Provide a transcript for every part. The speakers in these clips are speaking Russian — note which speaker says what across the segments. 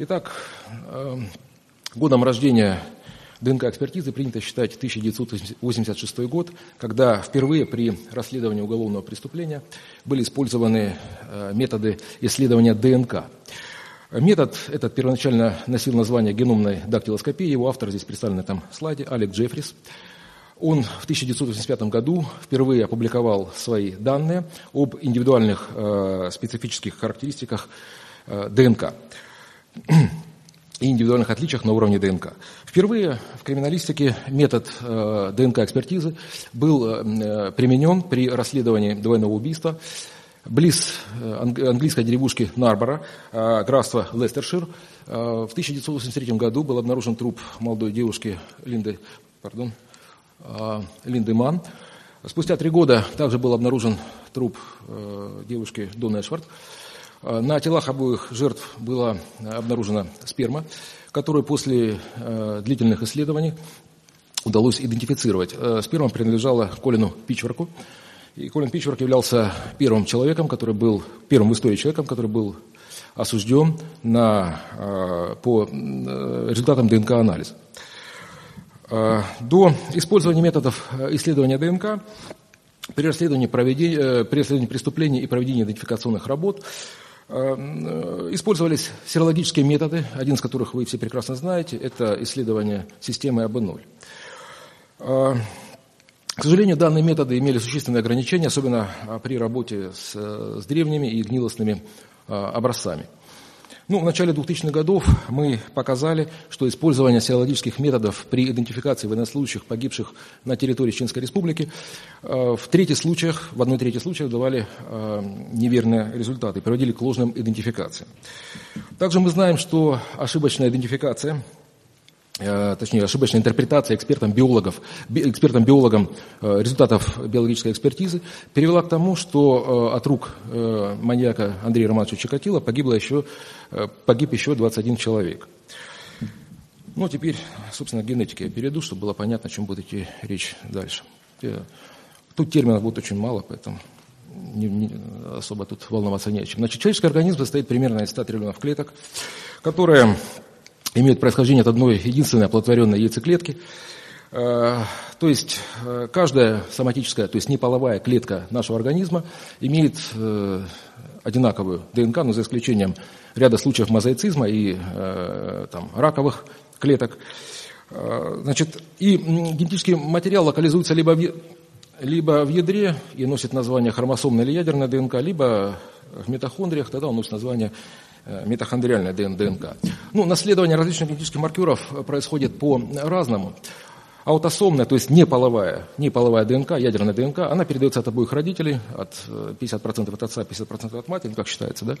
Speaker 1: Итак, годом рождения ДНК-экспертизы принято считать 1986 год, когда впервые при расследовании уголовного преступления были использованы методы исследования ДНК. Метод этот первоначально носил название геномной дактилоскопии. Его автор здесь представлен на этом слайде, Алек Джеффрис. Он в 1985 году впервые опубликовал свои данные об индивидуальных э, специфических характеристиках э, ДНК и индивидуальных отличиях на уровне ДНК. Впервые в криминалистике метод э, ДНК-экспертизы был э, применен при расследовании двойного убийства близ э, английской деревушки Нарбора, графства Лестершир. В 1983 году был обнаружен труп молодой девушки Линды, пардон, Линды Ман. Спустя три года также был обнаружен труп девушки Донны Эшвард. На телах обоих жертв была обнаружена сперма, которую после длительных исследований удалось идентифицировать. Сперма принадлежала Колину Пичворку, и Колин Пичворк являлся первым человеком, который был, первым в истории человеком, который был осужден на, по результатам ДНК-анализа. До использования методов исследования ДНК при расследовании, проведении, при расследовании преступлений и проведении идентификационных работ использовались серологические методы, один из которых вы все прекрасно знаете, это исследование системы АБ0. К сожалению, данные методы имели существенные ограничения, особенно а, при работе с, с древними и гнилостными а, образцами. Ну, в начале 2000-х годов мы показали, что использование серологических методов при идентификации военнослужащих, погибших на территории Чеченской Республики, а, в трети случаях, в одной трети случаев давали неверные результаты, приводили к ложным идентификациям. Также мы знаем, что ошибочная идентификация Э, точнее, ошибочная интерпретация экспертам-биологов, экспертам-биологам э, результатов биологической экспертизы привела к тому, что э, от рук маньяка Андрея Романовича Чикатила погибло еще, погиб еще 21 человек. Ну, теперь, собственно, к генетике я перейду, чтобы было понятно, о чем будет идти речь дальше. Тут терминов будет очень мало, поэтому не, не, особо тут волноваться не о чем. Значит, человеческий организм состоит примерно из 100 триллионов клеток, которые имеют происхождение от одной единственной оплодотворенной яйцеклетки. Э, то есть э, каждая соматическая, то есть неполовая клетка нашего организма имеет э, одинаковую ДНК, но за исключением ряда случаев мозаицизма и там, раковых клеток. Значит, и генетический материал локализуется либо в, либо в ядре и носит название хромосомная или ядерная ДНК, либо в митохондриях, тогда он носит название митохондриальная ДНК. Ну, наследование различных генетических маркеров происходит по-разному. Аутосомная, то есть неполовая, неполовая ДНК, ядерная ДНК, она передается от обоих родителей, от 50% э, от отца, 50% от матери, как считается, да?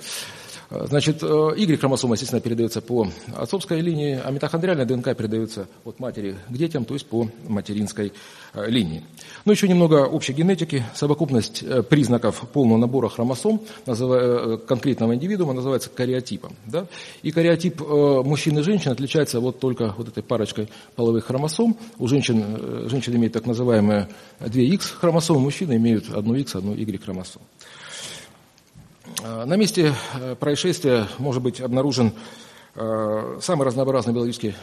Speaker 1: Э, значит, Y-хромосома, естественно, передается по отцовской линии, а митохондриальная ДНК передается от матери к детям, то есть по материнской линии. Ну, еще немного общей генетики. Совокупность признаков полного набора хромосом конкретного индивидуума называется кариотипом. Да? И кариотип мужчин и женщин отличается вот только вот этой парочкой половых хромосом. У женщин, э, женщины имеют так называемые 2Х хромосомы, мужчины имеют одну Х, одну Y хромосому. Э, на месте э, происшествия может быть обнаружен самый разнообразный биологический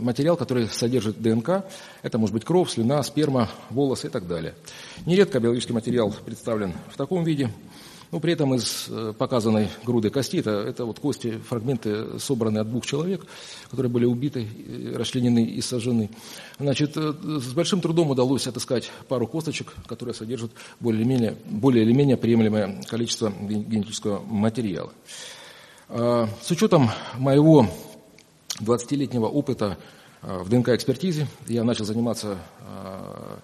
Speaker 1: материал, который содержит ДНК. Это может быть кровь, слюна, сперма, волосы и так далее. Нередко биологический материал представлен в таком виде – но при этом из э, показанной груды костей, это, это вот кости, фрагменты, собранные от двух человек, которые были убиты, расчленены и сожжены. Значит, э, с большим трудом удалось отыскать пару косточек, которые содержат более или менее, более или менее приемлемое количество генетического материала. А, с учетом моего 20-летнего опыта а, в ДНК-экспертизе, я начал заниматься а,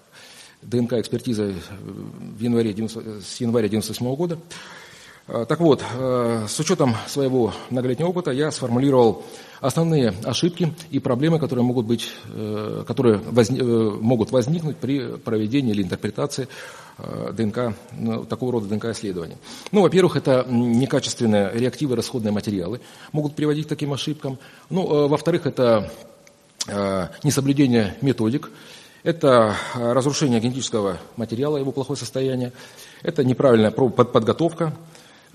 Speaker 1: ДНК-экспертизой в январе 90, с января 1998 года. А, так вот, а, с учетом своего многолетнего опыта я сформулировал основные ошибки и проблемы, которые могут, быть, э, которые возник, э, могут возникнуть при проведении или интерпретации ДНК, ну, такого рода ДНК-исследований. Ну, во-первых, это некачественные реактивы, расходные материалы могут приводить к таким ошибкам. Ну, во-вторых, это несоблюдение методик это э, разрушение генетического материала, его плохое состояние, это неправильная подготовка,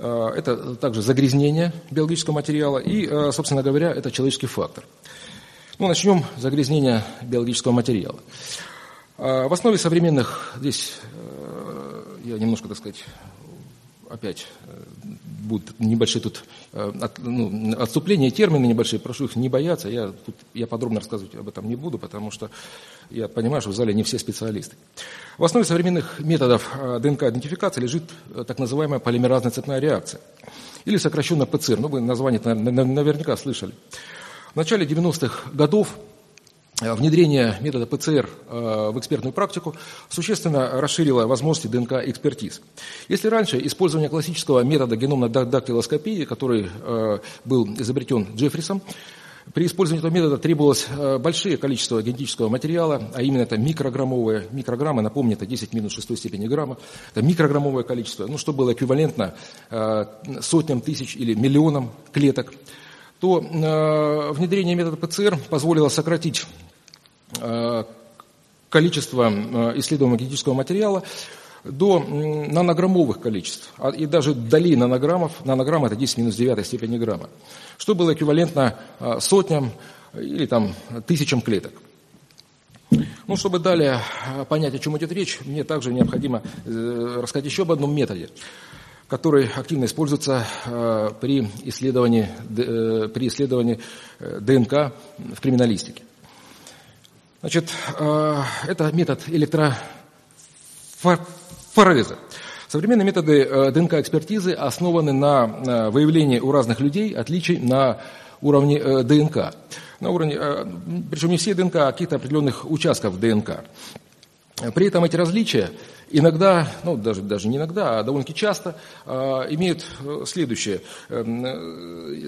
Speaker 1: Это также загрязнение биологического материала и, собственно говоря, это человеческий фактор. Ну, начнем с загрязнения биологического материала. В основе современных, здесь я немножко, так сказать, опять будут небольшие тут э, от, ну, отступления, термины небольшие, прошу их не бояться, я, тут, я подробно рассказывать об этом не буду, потому что я понимаю, что в зале не все специалисты. В основе современных методов э, ДНК-идентификации лежит э, так называемая полимеразная цепная реакция, или сокращенно ПЦР, ну вы название наверняка слышали. В начале 90-х годов внедрение метода ПЦР э, в экспертную практику существенно расширило возможности ДНК-экспертиз. Если раньше использование классического метода геномной дактилоскопии, который э, был изобретен Джеффрисом, при использовании этого метода требовалось большое количество генетического материала, а именно это микрограммовые, микрограммы, напомню, это 10 минус 6 степени грамма, это микрограммовое количество, ну, что было эквивалентно сотням тысяч или миллионам клеток, то внедрение метода ПЦР позволило сократить Э, количество э, исследуемого генетического материала до нанограммовых количеств, а, и даже долей нанограммов, нанограмм это 10 минус 9 степени грамма, что было эквивалентно э, сотням или там, тысячам клеток. Ну, чтобы далее понять, о чем идет речь, мне также необходимо рассказать еще об одном методе, который активно используется при исследовании, при исследовании ДНК в криминалистике. Значит, э, это метод электрофореза. Современные методы э, ДНК-экспертизы основаны на выявлении у разных людей отличий на уровне э, ДНК. На уровне, причем не все ДНК, а каких-то определенных участков ДНК. При этом эти различия иногда, ну даже, даже не иногда, а довольно-таки часто имеют следующее,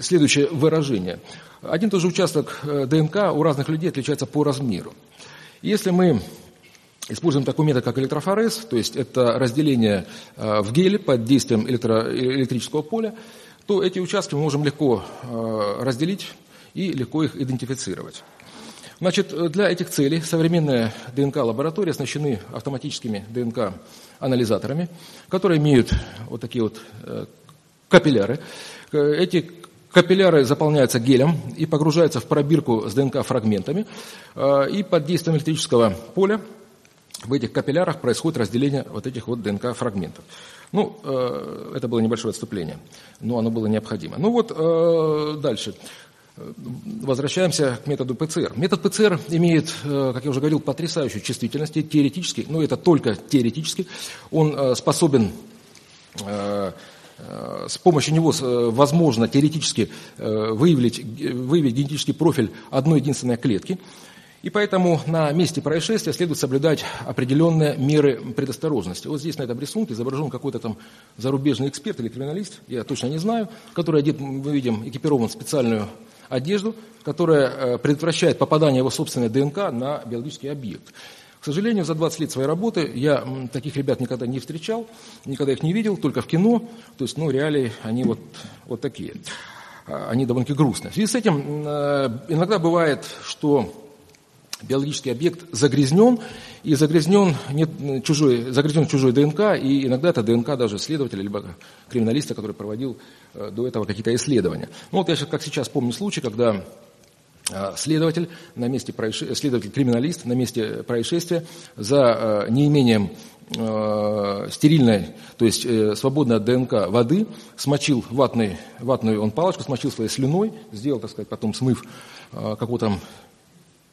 Speaker 1: следующее выражение. Один и тот же участок э, ДНК у разных людей отличается по размеру. Если мы используем такой метод, как электрофорез, то есть это разделение э, в геле под действием электро, электрического поля, то эти участки мы можем легко э, разделить и легко их идентифицировать. Значит, для этих целей современные ДНК-лаборатории оснащены автоматическими ДНК-анализаторами, которые имеют вот такие вот капилляры. Эти Капилляры заполняются гелем и погружаются в пробирку с ДНК-фрагментами. Э, и под действием электрического поля в этих капиллярах происходит разделение вот этих вот ДНК-фрагментов. Ну, э, это было небольшое отступление, но оно было необходимо. Ну вот э, дальше. Возвращаемся к методу ПЦР. Метод ПЦР имеет, как я уже говорил, потрясающую чувствительность, теоретически, но это только теоретически. Он способен Э, с помощью него э, возможно теоретически э, выявить, выявить генетический профиль одной единственной клетки. И поэтому на месте происшествия следует соблюдать определенные меры предосторожности. Вот здесь на этом рисунке изображен какой-то там зарубежный эксперт или криминалист, я точно не знаю, который одет, мы видим, экипирован специальную одежду, которая предотвращает попадание его собственной ДНК на биологический объект. К сожалению, за 20 лет своей работы я таких ребят никогда не встречал, никогда их не видел, только в кино. То есть, ну, реалии, они вот, вот такие. А, они довольно-таки грустные. В связи с этим э, иногда бывает, что биологический объект загрязнен, и загрязнен, нет, чужой, загрязнен чужой ДНК, и иногда это ДНК даже следователя, либо криминалиста, который проводил э, до этого какие-то исследования. Ну вот я как сейчас помню случай, когда а, следователь, на месте происшествия, следователь-криминалист на месте происшествия за э, неимением э, стерильной, то есть э, свободной от ДНК воды, смочил ватный, ватную он палочку, смочил своей слюной, сделал, так сказать, потом смыв какого-то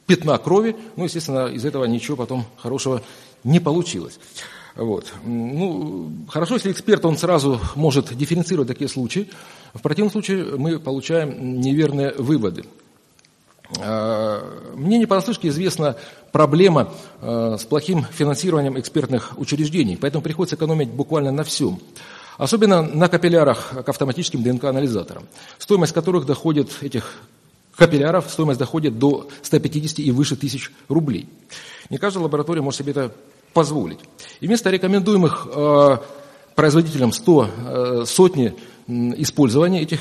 Speaker 1: пятна крови, ну, естественно, из этого ничего потом хорошего не получилось. Вот. Ну, хорошо, если эксперт, он сразу может дифференцировать такие случаи. В противном случае мы получаем неверные выводы. Э, мне не понаслышке известна проблема э, с плохим финансированием экспертных учреждений, поэтому приходится экономить буквально на всем. Особенно на капиллярах к автоматическим ДНК-анализаторам, стоимость которых доходит, этих капилляров, стоимость доходит до 150 и выше тысяч рублей. Не каждая лаборатория может себе это позволить. И вместо рекомендуемых э, производителям 100 сотни использования этих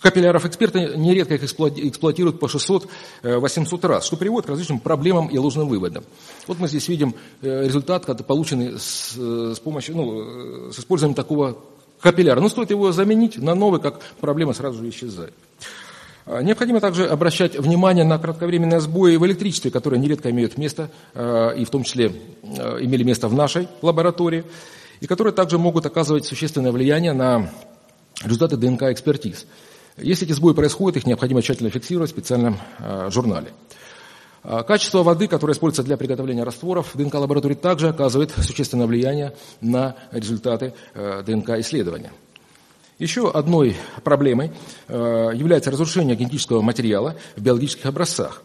Speaker 1: Капилляров эксперты нередко их эксплуатируют по 600-800 э, раз, что приводит к различным проблемам и ложным выводам. Вот мы здесь видим э, результат, полученный с, э, с помощью, ну, с использованием такого капилляр. Но стоит его заменить на новый, как проблема сразу же исчезает. А, необходимо также обращать внимание на кратковременные сбои в электричестве, которые нередко имеют место, а, и в том числе а, имели место в нашей лаборатории, и которые также могут оказывать существенное влияние на результаты ДНК-экспертиз. Если эти сбои происходят, их необходимо тщательно фиксировать в специальном журнале. Качество воды, которое используется для приготовления растворов в ДНК-лаборатории, также оказывает существенное влияние на результаты ДНК-исследования. Еще одной проблемой э, является разрушение генетического материала в биологических образцах.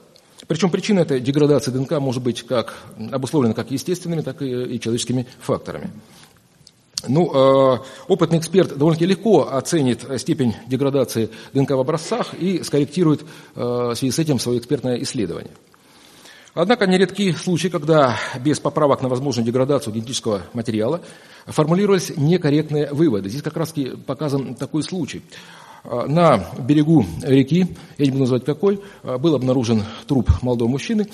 Speaker 1: Причем причина этой деградации ДНК может быть как обусловлена как естественными, так и, и человеческими факторами. Ну, э, опытный эксперт довольно-таки легко оценит степень деградации ДНК в образцах и скорректирует э, в связи с этим свое экспертное исследование. Однако нередки случаи, когда без поправок на возможную деградацию генетического материала формулировались некорректные выводы. Здесь как раз показан такой случай. На берегу реки, я не буду называть какой, был обнаружен труп молодого мужчины,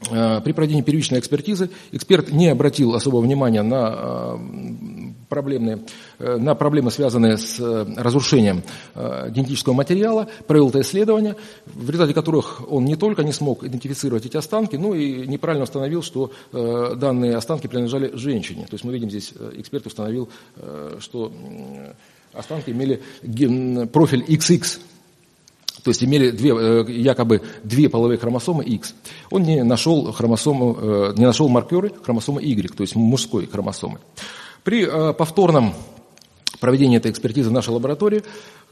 Speaker 1: при проведении первичной экспертизы эксперт не обратил особого внимания на э, проблемные, э, на проблемы, связанные с разрушением генетического материала, провел это исследование, в результате которых он не только не смог идентифицировать эти останки, но и неправильно установил, что данные останки принадлежали женщине. То есть мы видим здесь, эксперт установил, что останки имели профиль XX, то есть имели две, э, якобы две половые хромосомы X. Он не нашел, хромосому, э, не нашел маркеры хромосомы Y, то есть мужской хромосомы. При э, повторном проведении этой экспертизы в нашей лаборатории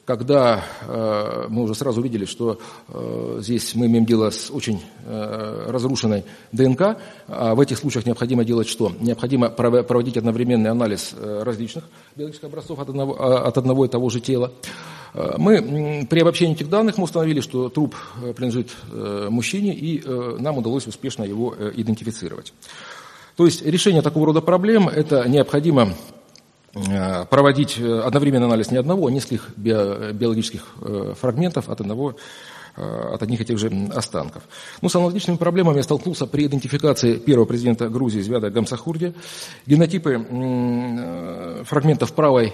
Speaker 1: когда э, мы уже сразу видели, что э, здесь мы имеем дело с очень э, разрушенной ДНК, а в этих случаях необходимо делать что? Необходимо проводить одновременный анализ э, различных биологических образцов от одного, а, от одного и того же тела. Э, мы при обобщении этих данных мы установили, что труп э, принадлежит мужчине, и нам удалось успешно его идентифицировать. То есть решение такого рода проблем – это необходимо проводить э, одновременный анализ не одного, а нескольких биологических э, фрагментов от одного от одних и тех же останков. Ну, с аналогичными проблемами я столкнулся при идентификации первого президента Грузии Звяда Гамсахурди. Генотипы фрагментов правой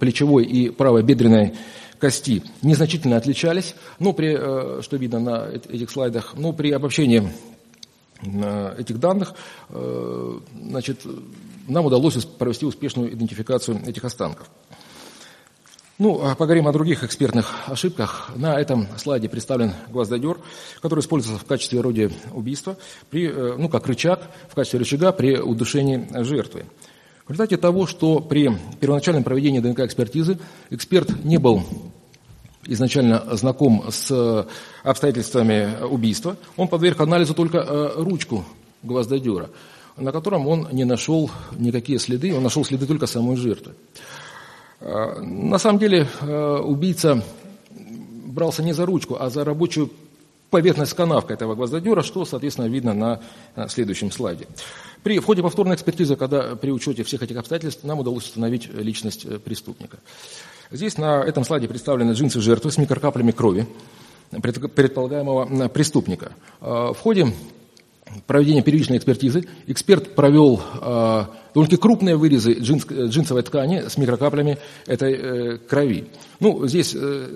Speaker 1: плечевой и правой бедренной кости незначительно отличались, ну, при, что видно на этих слайдах, ну, при обобщении этих данных, значит, нам удалось провести успешную идентификацию этих останков. Ну, а поговорим о других экспертных ошибках. На этом слайде представлен гвоздодер, который используется в качестве орудия убийства, при, э, ну, как рычаг, в качестве рычага при удушении жертвы. В результате того, что при первоначальном проведении ДНК-экспертизы эксперт не был изначально знаком с обстоятельствами убийства, он подверг анализу только э, ручку гвоздодера на котором он не нашел никакие следы, он нашел следы только самой жертвы. А, на самом деле а, убийца брался не за ручку, а за рабочую поверхность канавка этого гвоздодера, что, соответственно, видно на следующем слайде. При в ходе повторной экспертизы, когда при учете всех этих обстоятельств, нам удалось установить личность э, преступника. Здесь на этом слайде представлены джинсы жертвы с микрокаплями крови предполагаемого преступника. А, в ходе проведения первичной экспертизы эксперт провел э, довольно крупные вырезы джинс, джинсовой ткани с микрокаплями этой э, крови. Ну, здесь э,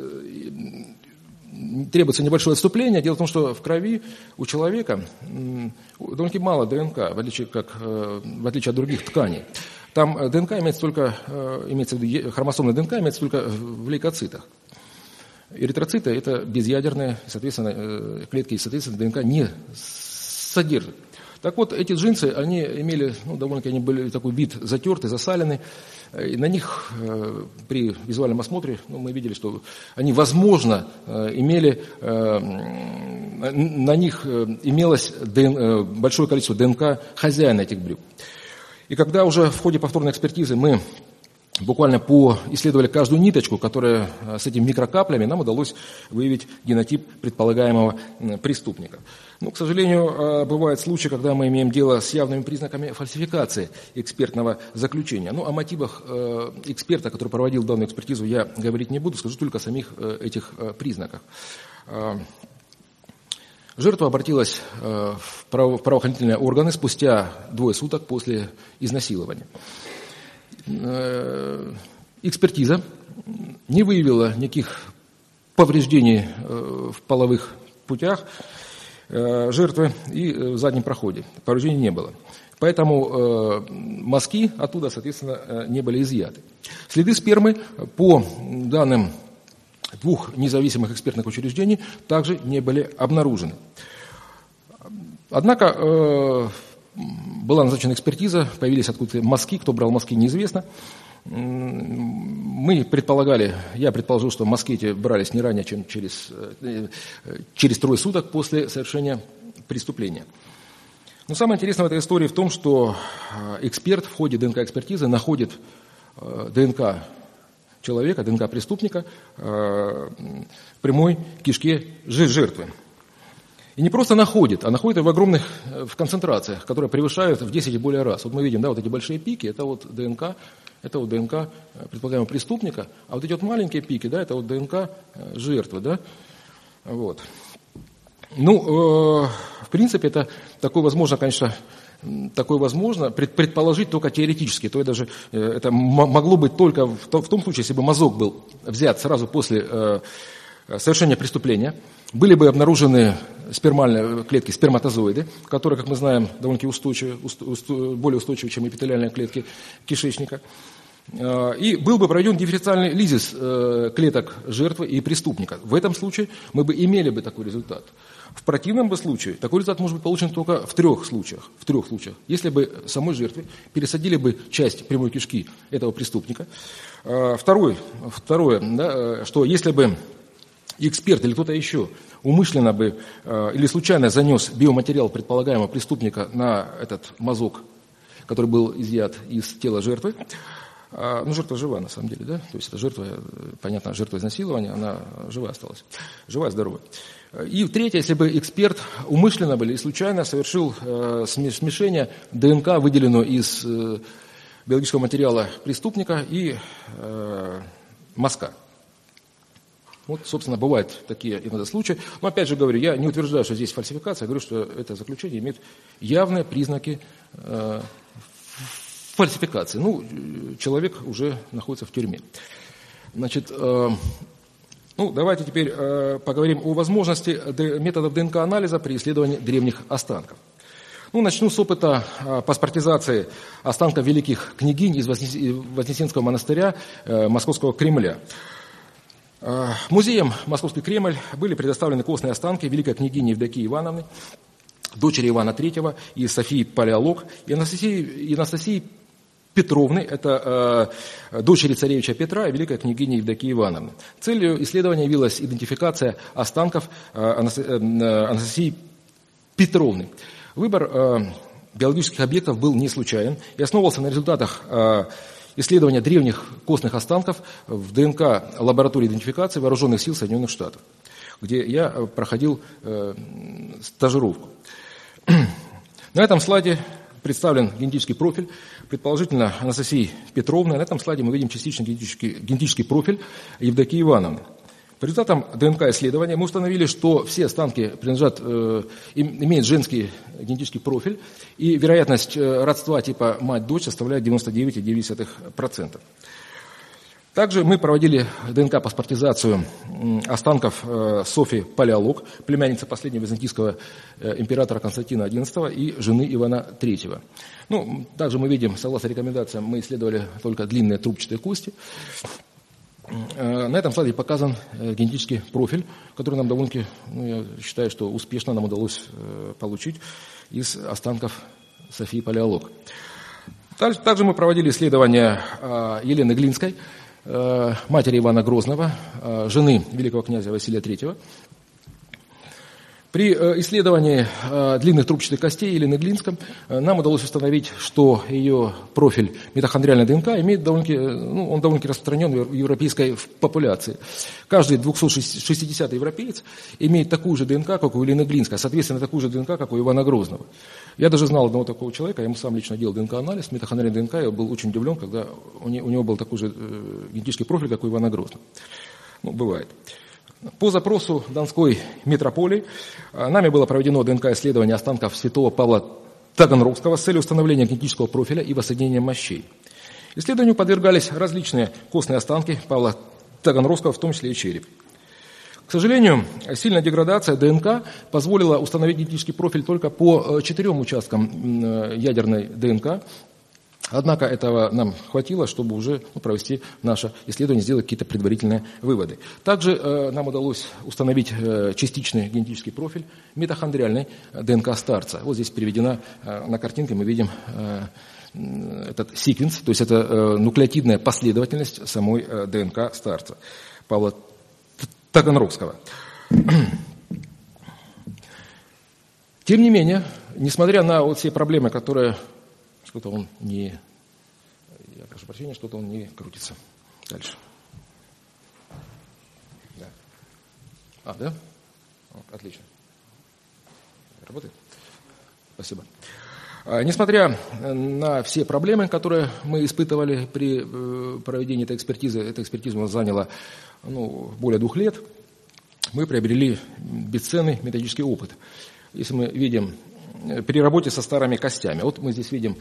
Speaker 1: требуется небольшое отступление. Дело в том, что в крови у человека э, довольно мало ДНК, в отличие, как, э, в отличие от других тканей. Там э, ДНК имеется только, э, имеется в виду, хромосомная ДНК имеется только в лейкоцитах. Эритроциты – это безъядерные, соответственно, э, клетки, соответственно, ДНК не содержит. Так вот, эти джинсы, они имели, ну, довольно-таки они были такой вид затертый, засаленный. И на них э, при визуальном осмотре ну, мы видели, что они, возможно, э, имели, э, на них э, имелось ДН, э, большое количество ДНК хозяина этих брюк. И когда уже в ходе повторной экспертизы мы буквально по исследовали каждую ниточку, которая э, с этими микрокаплями, нам удалось выявить генотип предполагаемого преступника. Но, к сожалению, э, бывают случаи, когда мы имеем дело с явными признаками фальсификации экспертного заключения. Ну, о мотивах э, эксперта, который проводил данную экспертизу, я говорить не буду, скажу только о самих этих признаках. Жертва обратилась в правоохранительные органы спустя двое суток после изнасилования. Э, Экспертиза не выявила никаких повреждений в половых путях жертвы и в заднем проходе. Повреждений не было. Поэтому мазки оттуда, соответственно, не были изъяты. Следы спермы по данным двух независимых экспертных учреждений также не были обнаружены. Однако э, была назначена экспертиза, появились откуда-то мазки, кто брал мазки, неизвестно. Мы предполагали, я предположил, что мазки эти брались не ранее, чем через, э, через трое суток после совершения преступления. Но самое интересное в этой истории в том, что э, эксперт в ходе ДНК-экспертизы находит ДНК человека, ДНК преступника э, в прямой кишке жертвы. И не просто находит, а находит в огромных э, в концентрациях, которые превышают в 10 и более раз. Вот мы видим, да, вот эти большие пики, это вот ДНК, это вот ДНК э, предполагаемого преступника, а вот эти вот маленькие пики, да, это вот ДНК жертвы, да, вот. Ну, э, в принципе, это такое возможно, конечно, такое возможно, предположить только теоретически. То это, даже, э, это могло быть только в том случае, если бы мазок был взят сразу после э, совершения преступления, были бы обнаружены спермальные клетки, сперматозоиды, которые, как мы знаем, довольно-таки устойчивы, более устойчивы, чем эпителиальные клетки кишечника. Э, и был бы проведен дифференциальный лизис клеток жертвы и преступника. В этом случае мы бы имели бы такой результат. В противном бы случае такой результат может быть получен только в трех случаях. В трех случаях. Если бы самой жертве пересадили бы часть прямой кишки этого преступника. Второй, второе, да, что если бы эксперт или кто-то еще умышленно бы а, или случайно занес биоматериал предполагаемого преступника на этот мазок, который был изъят из тела жертвы, а, ну, жертва жива, на самом деле, да? То есть это жертва, понятно, жертва изнасилования, она жива осталась. Жива, здорова. И третье, если бы эксперт умышленно или случайно совершил э, смешение ДНК, выделенного из э, биологического материала преступника и э, мазка. Вот, собственно, бывают такие иногда случаи. Но опять же говорю, я не утверждаю, что здесь фальсификация, я говорю, что это заключение имеет явные признаки э, фальсификации. Ну, человек уже находится в тюрьме. Значит, э, ну, давайте теперь э, поговорим о возможности методов ДНК-анализа при исследовании древних останков. Ну, начну с опыта э, паспортизации останков великих княгинь из Вознесенского монастыря э, Московского Кремля. Э, музеем Московский Кремль были предоставлены костные останки великой княгини Евдокии Ивановны, дочери Ивана III и Софии Палеолог, и Анастасии, Анастасии Петровны, это э, дочери царевича Петра и великая княгиня Евдокия Ивановна. Целью исследования явилась идентификация останков э, э, Анастасии Петровны. Выбор э, биологических объектов был не случайен и основывался на результатах э, исследования древних костных останков в ДНК лаборатории идентификации Вооруженных сил Соединенных Штатов, где я э, проходил э, стажировку. На этом слайде представлен генетический профиль, предположительно Анастасии Петровны. На этом слайде мы видим частично генетический, генетический профиль Евдокии Ивановны. По результатам ДНК-исследования мы установили, что все останки принадлежат, э, имеют женский генетический профиль, и вероятность э, родства типа мать-дочь составляет 99,9%. Также мы проводили ДНК-паспортизацию останков э, Софии Палеолог, племянницы последнего византийского э, императора Константина XI и жены Ивана III. Ну, также мы видим, согласно рекомендациям, мы исследовали только длинные трубчатые кости. Э, на этом слайде показан генетический профиль, который нам довольно-таки, ну, я считаю, что успешно нам удалось получить из останков Софии Палеолог. Также мы проводили исследования Елены Глинской, Э, матери Ивана Грозного, э, жены великого князя Василия III. При э, исследовании длинных трубчатых костей Елены Глинском нам удалось установить, что ее профиль митохондриальной ДНК имеет довольно ну, он довольно распространен в европейской популяции. Каждый 260 европеец имеет такую же ДНК, как у Елены Глинской, соответственно, такую же ДНК, как у Ивана Грозного. Я даже знал одного такого человека, я ему сам лично делал ДНК-анализ, митохондриальный ДНК, я был очень удивлен, когда у него был такой же э, генетический профиль, как у Ивана Грозного. Ну, бывает. По запросу Донской метрополии э, нами было проведено ДНК-исследование останков святого Павла Таганрогского с целью установления генетического профиля и воссоединения мощей. Исследованию подвергались различные костные останки Павла Таганровского, в том числе и череп. К сожалению, сильная деградация ДНК позволила установить генетический профиль только по э, четырем участкам э, ядерной ДНК. Однако этого нам хватило, чтобы уже ну, провести наше исследование, сделать какие-то предварительные выводы. Также э, нам удалось установить э, частичный генетический профиль митохондриальной ДНК старца. Вот здесь приведена э, на картинке, мы видим э, этот секвенс, то есть это э, нуклеотидная последовательность самой э, ДНК старца Павла Таганрогского. Тем не менее, несмотря на вот все проблемы, которые что-то он не, я прошу прощения, что-то он не крутится. Дальше. Да. А, да? Отлично. Работает? Спасибо. А, несмотря на все проблемы, которые мы испытывали при э, проведении этой экспертизы, эта экспертиза у нас заняла ну, более двух лет, мы приобрели бесценный методический опыт. Если мы видим при работе со старыми костями, вот мы здесь видим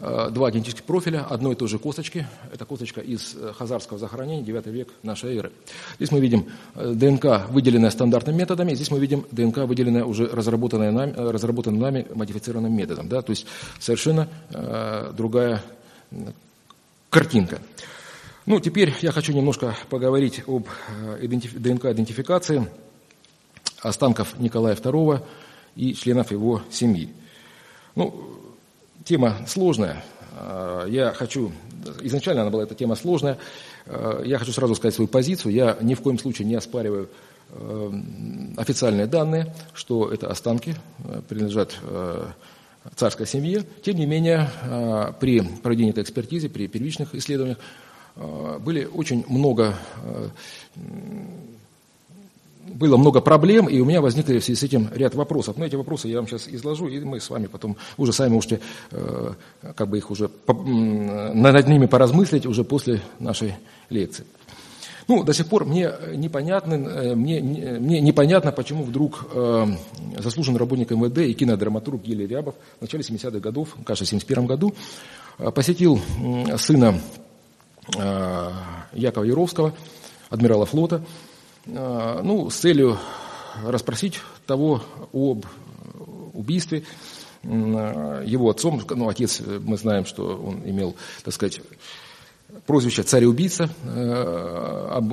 Speaker 1: э, два генетических профиля одной и той же косточки. Это косточка из э, хазарского захоронения, 9 век нашей эры. Здесь мы видим ДНК, выделенная стандартными методами, здесь мы видим ДНК, выделенная уже разработанная нами, разработанным нами модифицированным методом. Да? То есть совершенно другая картинка. Ну, теперь я хочу немножко поговорить об э, ДНК-идентификации останков Николая II и членов его семьи. Ну, тема сложная. Э, я хочу, изначально она была эта тема сложная, э, я хочу сразу сказать свою позицию. Я ни в коем случае не оспариваю официальные данные, что это останки принадлежат царской семье. Тем не менее, при проведении этой экспертизы, при первичных исследованиях, Э, были очень много э, было много проблем, и у меня возникли в связи с этим ряд вопросов. Но эти вопросы я вам сейчас изложу, и мы с вами потом уже сами можете э, как бы их уже над ними поразмыслить уже после нашей лекции. Ну, до сих пор мне непонятно, мне, мне непонятно, почему вдруг э, заслуженный работник МВД и кинодраматург Гелий Рябов в начале 70-х годов, кажется, в 71 году, посетил сына Э, Якова Яровского, адмирала флота, э, ну, с целью расспросить того об убийстве его отцом, ну, отец, мы знаем, что он имел, так сказать, прозвище «царь-убийца», э, об,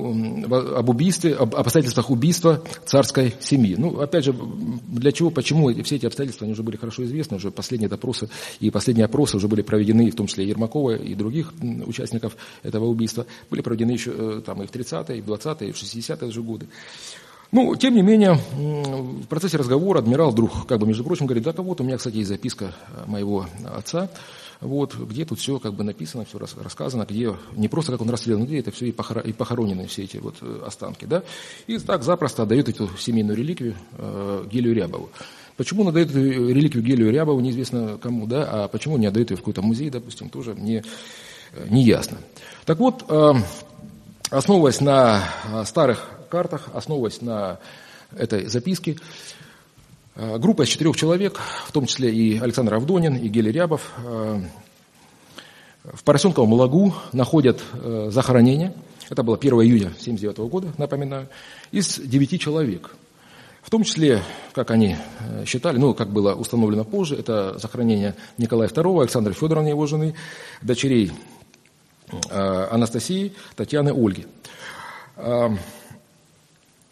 Speaker 1: об убийстве, об обстоятельствах убийства царской семьи. Ну, опять же, для чего, почему все эти обстоятельства, они уже были хорошо известны, уже последние допросы и последние опросы уже были проведены, в том числе Ермакова и других участников этого убийства, были проведены еще э, там и в 30-е, и в 20-е, и в 60-е же годы. Ну, тем не менее, в процессе разговора адмирал вдруг, как бы, между прочим, говорит, да, вот у меня, кстати, есть записка моего отца, вот, где тут все как бы написано, все рассказано, где не просто как он расстрелян, где это все и, похоронены все эти вот э, останки, да, и так запросто отдает эту семейную реликвию э, Гелию Рябову. Почему он отдает эту реликвию Гелию Рябову, неизвестно кому, да, а почему не отдает ее в какой-то музей, допустим, тоже не, э, не ясно. Так вот, э, основываясь на э, старых картах, основываясь на этой записке, Э, группа из четырех человек, в том числе и Александр Авдонин, и Гели Рябов, э, в Поросенковом лагу находят э, захоронение. Это было 1 июня 1979 года, напоминаю, из девяти человек. В том числе, как они считали, ну, как было установлено позже, это захоронение Николая II, Александра Федоровны, его жены, дочерей Анастасии, Татьяны, Ольги.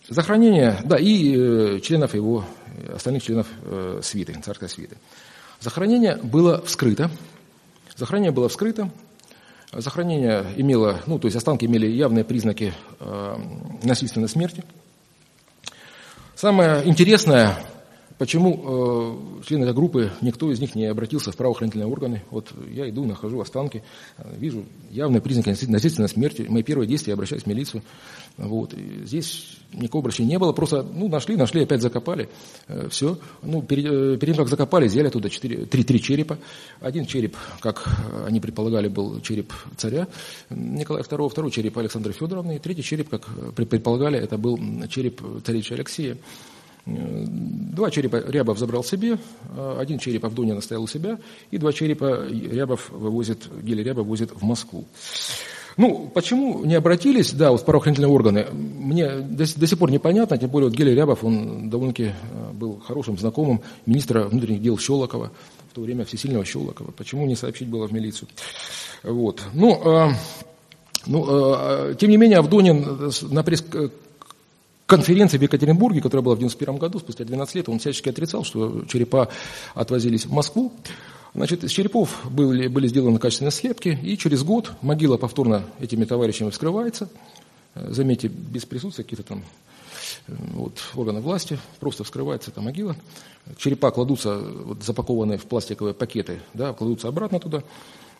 Speaker 1: Захоронение, да, и членов его остальных членов э, свиты, царской свиты. Захоронение было вскрыто. Захоронение было вскрыто. Захоронение имело, ну, то есть останки имели явные признаки э, насильственной смерти. Самое интересное, почему э, члены этой группы, никто из них не обратился в правоохранительные органы. Вот я иду, нахожу останки, э, вижу явные признаки насильственной смерти. Мои первые действия, я обращаюсь в милицию. Вот. И здесь никакого обращения не было, просто ну, нашли, нашли, опять закопали. Э, все. Ну, перед, э, перед тем, как закопали, взяли оттуда четыре, три, три черепа. Один череп, как они предполагали, был череп царя Николая II, второй череп Александра Федоровны, и третий череп, как предполагали, это был череп царевича Алексея. Два черепа Рябов забрал себе, один череп Авдонин оставил у себя, и два черепа Рябов вывозит, Геля Рябов возит в Москву. Ну, почему не обратились, да, вот правоохранительные органы, мне до, до сих пор непонятно, тем более вот Геля Рябов, он довольно-таки был хорошим знакомым министра внутренних дел Щелокова, в то время всесильного Щелокова. Почему не сообщить было в милицию? Вот. Ну, э, ну э, тем не менее, Авдонин на пресс конференции в Екатеринбурге, которая была в 1991 году, спустя 12 лет, он всячески отрицал, что черепа отвозились в Москву. Значит, из черепов были, были сделаны качественные слепки, и через год могила повторно этими товарищами вскрывается. Э, заметьте, без присутствия каких-то там вот, органов власти, просто вскрывается эта могила. Черепа кладутся, вот, запакованные в пластиковые пакеты, да, кладутся обратно туда,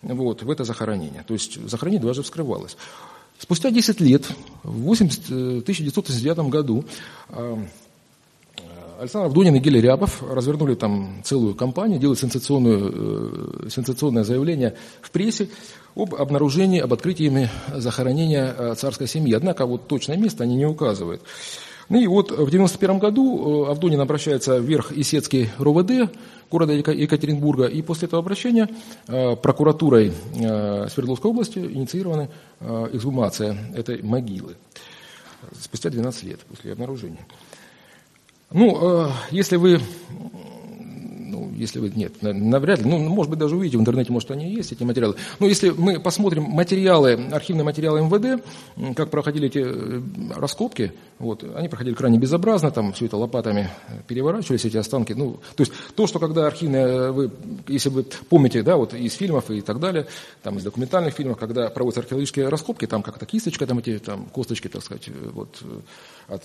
Speaker 1: вот, в это захоронение. То есть захоронение дважды вскрывалось. Спустя 10 лет, в 80, 1989 э, году, Александр Авдонин и Геля Рябов развернули там целую кампанию, делают сенсационную, э, сенсационное заявление в прессе об обнаружении, об открытии захоронения э, царской семьи. Однако вот точное место они не указывают. Ну и вот в 1991 году э, Авдонин обращается в Верх Исетский РОВД города Екатеринбурга, и после этого обращения э, прокуратурой Свердловской области инициирована эксгумация этой могилы спустя 12 лет после обнаружения. Ну, если вы если вы, нет, навряд ли, ну, может быть, даже увидите в интернете, может, они есть, эти материалы. Но если мы посмотрим материалы, архивные материалы МВД, как проходили эти э, раскопки, вот, они проходили крайне безобразно, там все это лопатами переворачивались, эти останки. Ну, то есть то, что когда архивные, э, вы, если вы помните, да, вот из фильмов и так далее, там из документальных фильмов, когда проводятся археологические раскопки, там как-то кисточка, там эти там, косточки, так сказать, э, вот, от,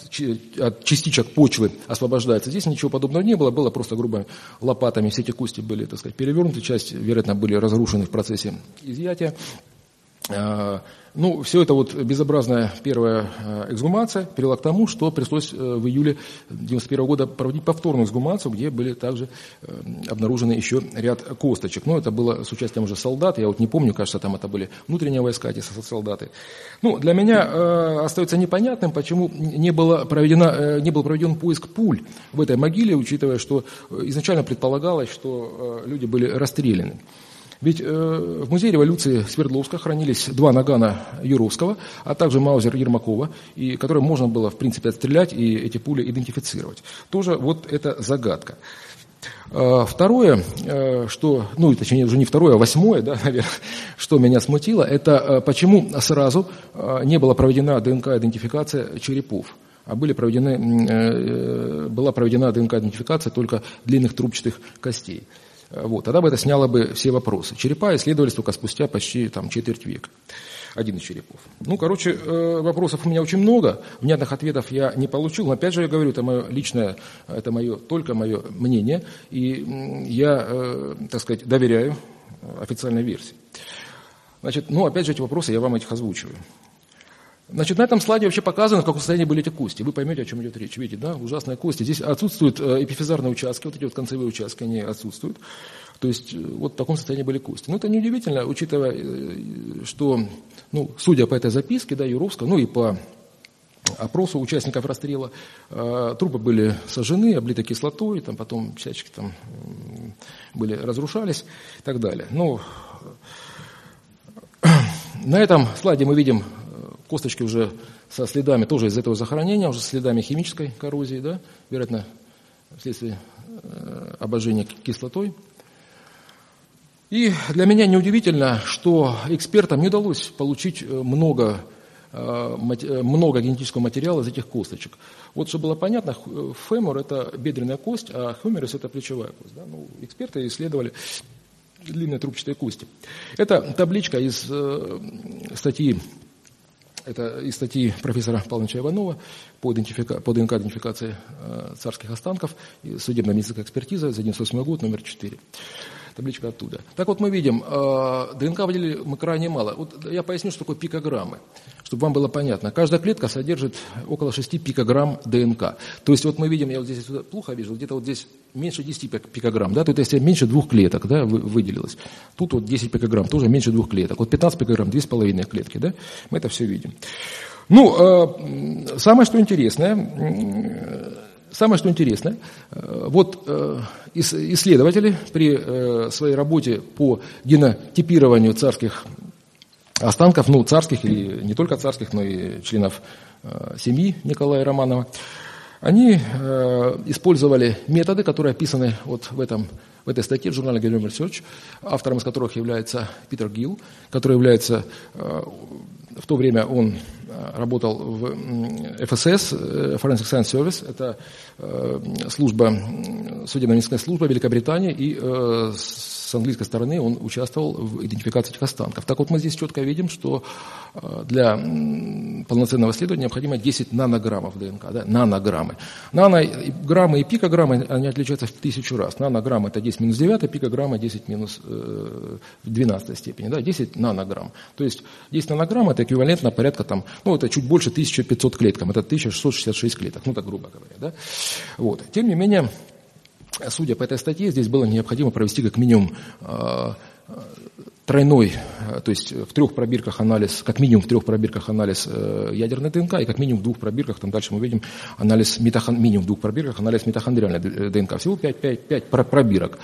Speaker 1: от частичек почвы освобождается. Здесь ничего подобного не было, было просто грубо лопатами все эти кости были, так сказать, перевернуты, часть, вероятно, были разрушены в процессе изъятия. Ну, все это вот безобразная первая а, эксгумация привела к тому, что пришлось э, в июле 1991 года проводить повторную эксгумацию, где были также э, обнаружены еще ряд косточек. Но это было с участием уже солдат, я вот не помню, кажется, там это были внутренние войска, эти солдаты. Ну, для меня э, остается непонятным, почему не, было проведено, не был проведен поиск пуль в этой могиле, учитывая, что изначально предполагалось, что люди были расстреляны. Ведь э, в Музее революции Свердловска хранились два нагана Юровского, а также Маузер Ермакова, и, которые можно было, в принципе, отстрелять и эти пули идентифицировать. Тоже вот это загадка. Э, второе, э, что, ну, точнее, уже не второе, а восьмое, да, наверное, что меня смутило, это э, почему сразу не была проведена ДНК-идентификация черепов а были проведены, была проведена ДНК-идентификация только длинных трубчатых костей. Вот, тогда бы это сняло бы все вопросы. Черепа исследовались только спустя почти там, четверть века. Один из черепов. Ну, короче, э, вопросов у меня очень много, внятных ответов я не получил, но опять же я говорю, это мое личное, это мое, только мое мнение, и я, э, так сказать, доверяю официальной версии. Значит, ну, опять же, эти вопросы я вам этих озвучиваю. Значит, на этом слайде вообще показано, в каком состоянии были эти кости. Вы поймете, о чем идет речь. Видите, да, ужасные кости. Здесь отсутствуют э, эпифизарные участки, вот эти вот концевые участки, они отсутствуют. То есть э, вот в таком состоянии были кости. Ну, это неудивительно, учитывая, э, что, ну, судя по этой записке, да, Юровского, ну и по опросу участников расстрела, трупы были сожжены, облиты кислотой, там потом всячески там были, разрушались и так далее. Ну, на этом слайде мы видим косточки уже со следами тоже из этого захоронения, уже следами химической коррозии, да, вероятно, вследствие э, обожжения кислотой. И для меня неудивительно, что экспертам не удалось получить э, много, э, много генетического материала из этих косточек. Вот, чтобы было понятно, фемор – это бедренная кость, а хумерус – это плечевая кость. Да? Ну, эксперты исследовали длинные трубчатые кости. Это табличка из статьи это из статьи профессора Павловича Иванова по, идентифика... по ДНК-идентификации э, царских останков, судебно-медицинская экспертиза за 1998 год, номер 4 табличка оттуда. Так вот мы видим, э, ДНК выделили мы крайне мало. Вот я поясню, что такое пикограммы, чтобы вам было понятно. Каждая клетка содержит около 6 пикограмм ДНК. То есть вот мы видим, я вот здесь плохо вижу, где-то вот здесь меньше 10 пикограмм, да, тут если меньше двух клеток, да, выделилось. Тут вот 10 пикограмм, тоже меньше двух клеток. Вот 15 пикограмм, 2,5 клетки, да, мы это все видим. Ну, э, самое что интересное, самое что интересное, вот исследователи при своей работе по генотипированию царских останков, ну, царских или не только царских, но и членов семьи Николая Романова, они использовали методы, которые описаны вот в этом в этой статье в журнале Genome Research, автором из которых является Питер Гилл, который является, э, в то время он э, работал в ФСС, э, Forensic Science Service, это служба, судебно-медицинская служба Великобритании, и с английской стороны он участвовал в идентификации этих останков. Так вот мы здесь четко видим, что э, для полноценного исследования необходимо 10 нанограммов ДНК, да, нанограммы. Нанограммы и пикограммы, они отличаются в тысячу раз. Нанограмм это 10 минус 9, пикограмма 10 минус э, 12 степени, да, 10 нанограмм. То есть 10 нанограмм это эквивалентно порядка там, ну это чуть больше 1500 клеткам, это 1666 клеток, ну так грубо говоря, да. Вот. Тем не менее, Судя по этой статье, здесь было необходимо провести как минимум а, тройной, э, то есть в трех пробирках анализ, как минимум в трех пробирках анализ э, ядерной ДНК, и как минимум в двух пробирках, там дальше мы видим анализ митохон, минимум в двух пробирках анализ митохондриальной ДНК. Всего 5, 5, 5 пробирок.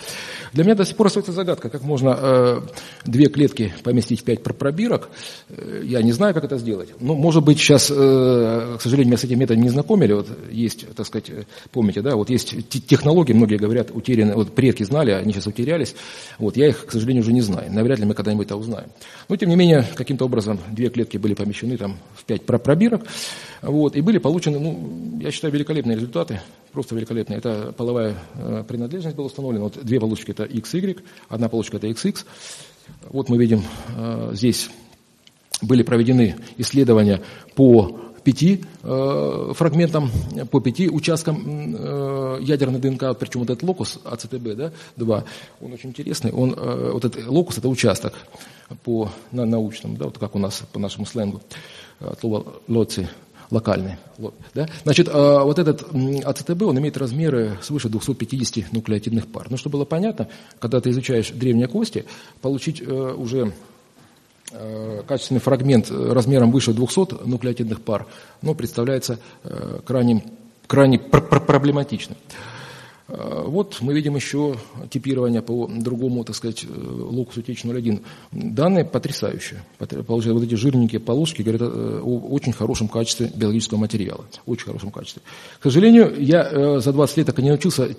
Speaker 1: Для меня до сих пор остается загадка, как можно э, две клетки поместить в 5 пробирок. Э, я не знаю, как это сделать. Ну, может быть, сейчас, э, к сожалению, меня с этим методом не знакомили. Вот есть, так сказать, помните, да, вот есть технологии, многие говорят, утеряны, вот предки знали, они сейчас утерялись. Вот я их, к сожалению, уже не знаю. Навряд ли мы когда-нибудь это узнаем. Но, тем не менее, каким-то образом две клетки были помещены там, в пять пробирок, вот, и были получены, ну, я считаю, великолепные результаты, просто великолепные. Это половая э, принадлежность была установлена. Вот две полосочки это XY, одна полосочка это XX. Вот мы видим э, здесь были проведены исследования по пяти э, фрагментам, по пяти участкам э, ядерной ДНК, причем вот этот локус АЦТБ, да, 2, он очень интересный, он, э, вот этот локус – это участок по на, научному, да, вот как у нас по нашему сленгу, от слова лоци, локальный. Да? Значит, э, вот этот АЦТБ, он имеет размеры свыше 250 нуклеотидных пар. Ну, чтобы было понятно, когда ты изучаешь древние кости, получить э, уже Э, качественный фрагмент размером выше 200 нуклеотидных пар, но представляется э, крайне, крайне пр пр проблематичным. Э, вот мы видим еще типирование по другому, так сказать, локусу TH01. Данные потрясающие. Получают вот эти жирненькие полоски говорят о очень хорошем качестве биологического материала. Очень хорошем качестве. К сожалению, я за 20 лет так и не научился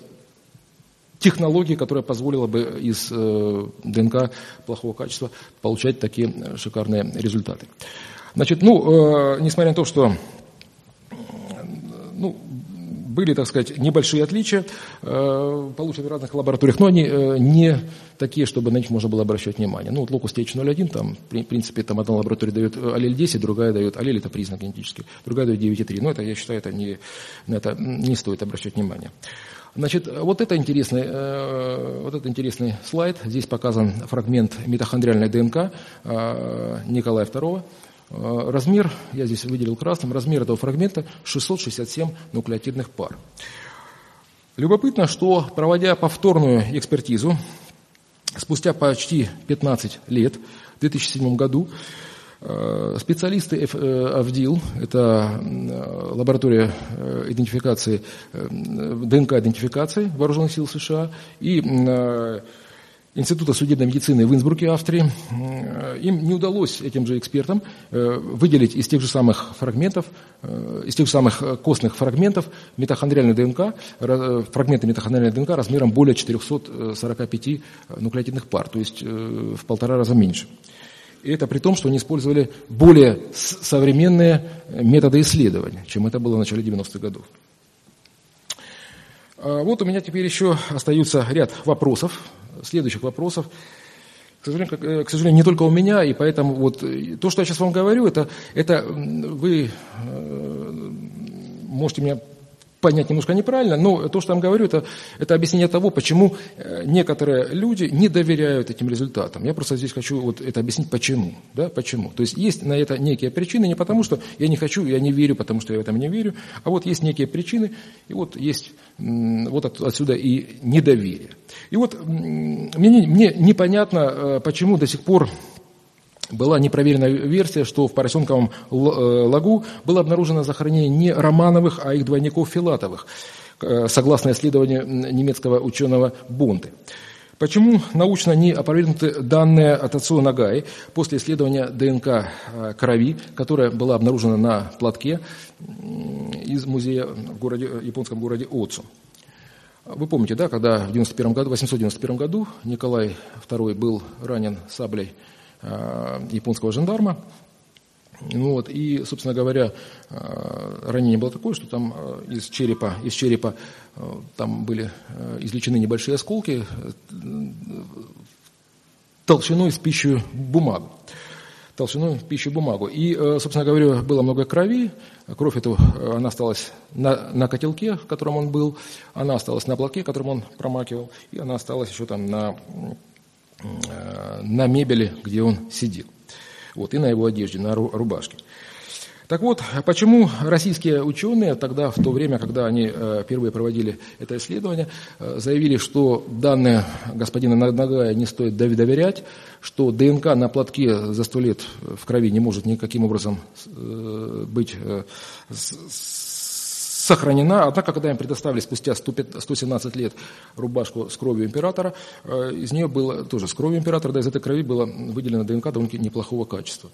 Speaker 1: технологии, которая позволила бы из э, ДНК плохого качества получать такие э, шикарные результаты. Значит, ну, э, несмотря на то, что ну, были, так сказать, небольшие отличия, получены в разных лабораториях, но они не такие, чтобы на них можно было обращать внимание. Ну, вот локус TH01, там, в принципе, там одна лаборатория дает аллель 10, другая дает, аллель это признак генетический, другая дает 9,3. Но это, я считаю, это не, на это не стоит обращать внимание. Значит, вот это интересный, э, вот это интересный слайд. Здесь показан фрагмент митохондриальной ДНК э, Николая II. Э, размер, я здесь выделил красным, размер этого фрагмента 667 нуклеотидных пар. Любопытно, что проводя повторную экспертизу, спустя почти 15 лет, в 2007 году, специалисты АВДИЛ, это э, лаборатория э, идентификации, ДНК-идентификации Вооруженных сил США, и Института судебной медицины в Инсбруке, Австрии. Им не удалось, этим же экспертам, выделить из тех же самых фрагментов, из тех же самых костных фрагментов митохондриальную ДНК, фрагменты митохондриальной ДНК размером более 445 нуклеотидных пар, то есть в полтора раза меньше. И это при том, что они использовали более современные методы исследования, чем это было в начале 90-х годов. А вот у меня теперь еще остаются ряд вопросов, следующих вопросов. К сожалению, э, к сожалению, не только у меня, и поэтому вот э, то, что я сейчас вам говорю, это, это вы э, можете меня понять немножко неправильно, но то, что я вам говорю, это, это объяснение того, почему э, некоторые люди не доверяют этим результатам. Я просто здесь хочу вот это объяснить, почему. Да, почему. То есть есть на это некие причины, не потому что я не хочу, я не верю, потому что я в этом не верю, а вот есть некие причины, и вот есть вот от, отсюда и недоверие. И вот мне, мне непонятно, э, почему до сих пор была непроверенная версия, что в Поросенковом э, лагу было обнаружено захоронение не Романовых, а их двойников Филатовых. согласно исследованию немецкого ученого Бонты. Почему научно не опровергнуты данные от Ацуо Нагаи после исследования ДНК крови, которая была обнаружена на платке из музея в городе, японском городе Оцу? Вы помните, да, когда в 91 году, 891 году Николай II был ранен саблей японского жандарма, ну вот, и, собственно говоря, э, ранение было такое, что там э, из черепа, из черепа э, там были извлечены небольшие осколки толщиной с пищу бумагу толщиной в пищу бумагу. И, собственно говоря, было много крови. Кровь эту, она осталась на, на котелке, в котором он был, она осталась на блоке, которым он промакивал, и она осталась еще там на, на мебели, где он сидел вот, и на его одежде, на рубашке. Так вот, почему российские ученые тогда, в то время, когда они э, впервые проводили это исследование, э, заявили, что данные господина Нагая не стоит доверять, что ДНК на платке за сто лет в крови не может никаким образом э, быть сохранена. Однако, когда им предоставили спустя 117 лет рубашку с кровью императора, э, из нее было тоже с кровью императора, да, из этой крови было выделено ДНК довольно неплохого качества.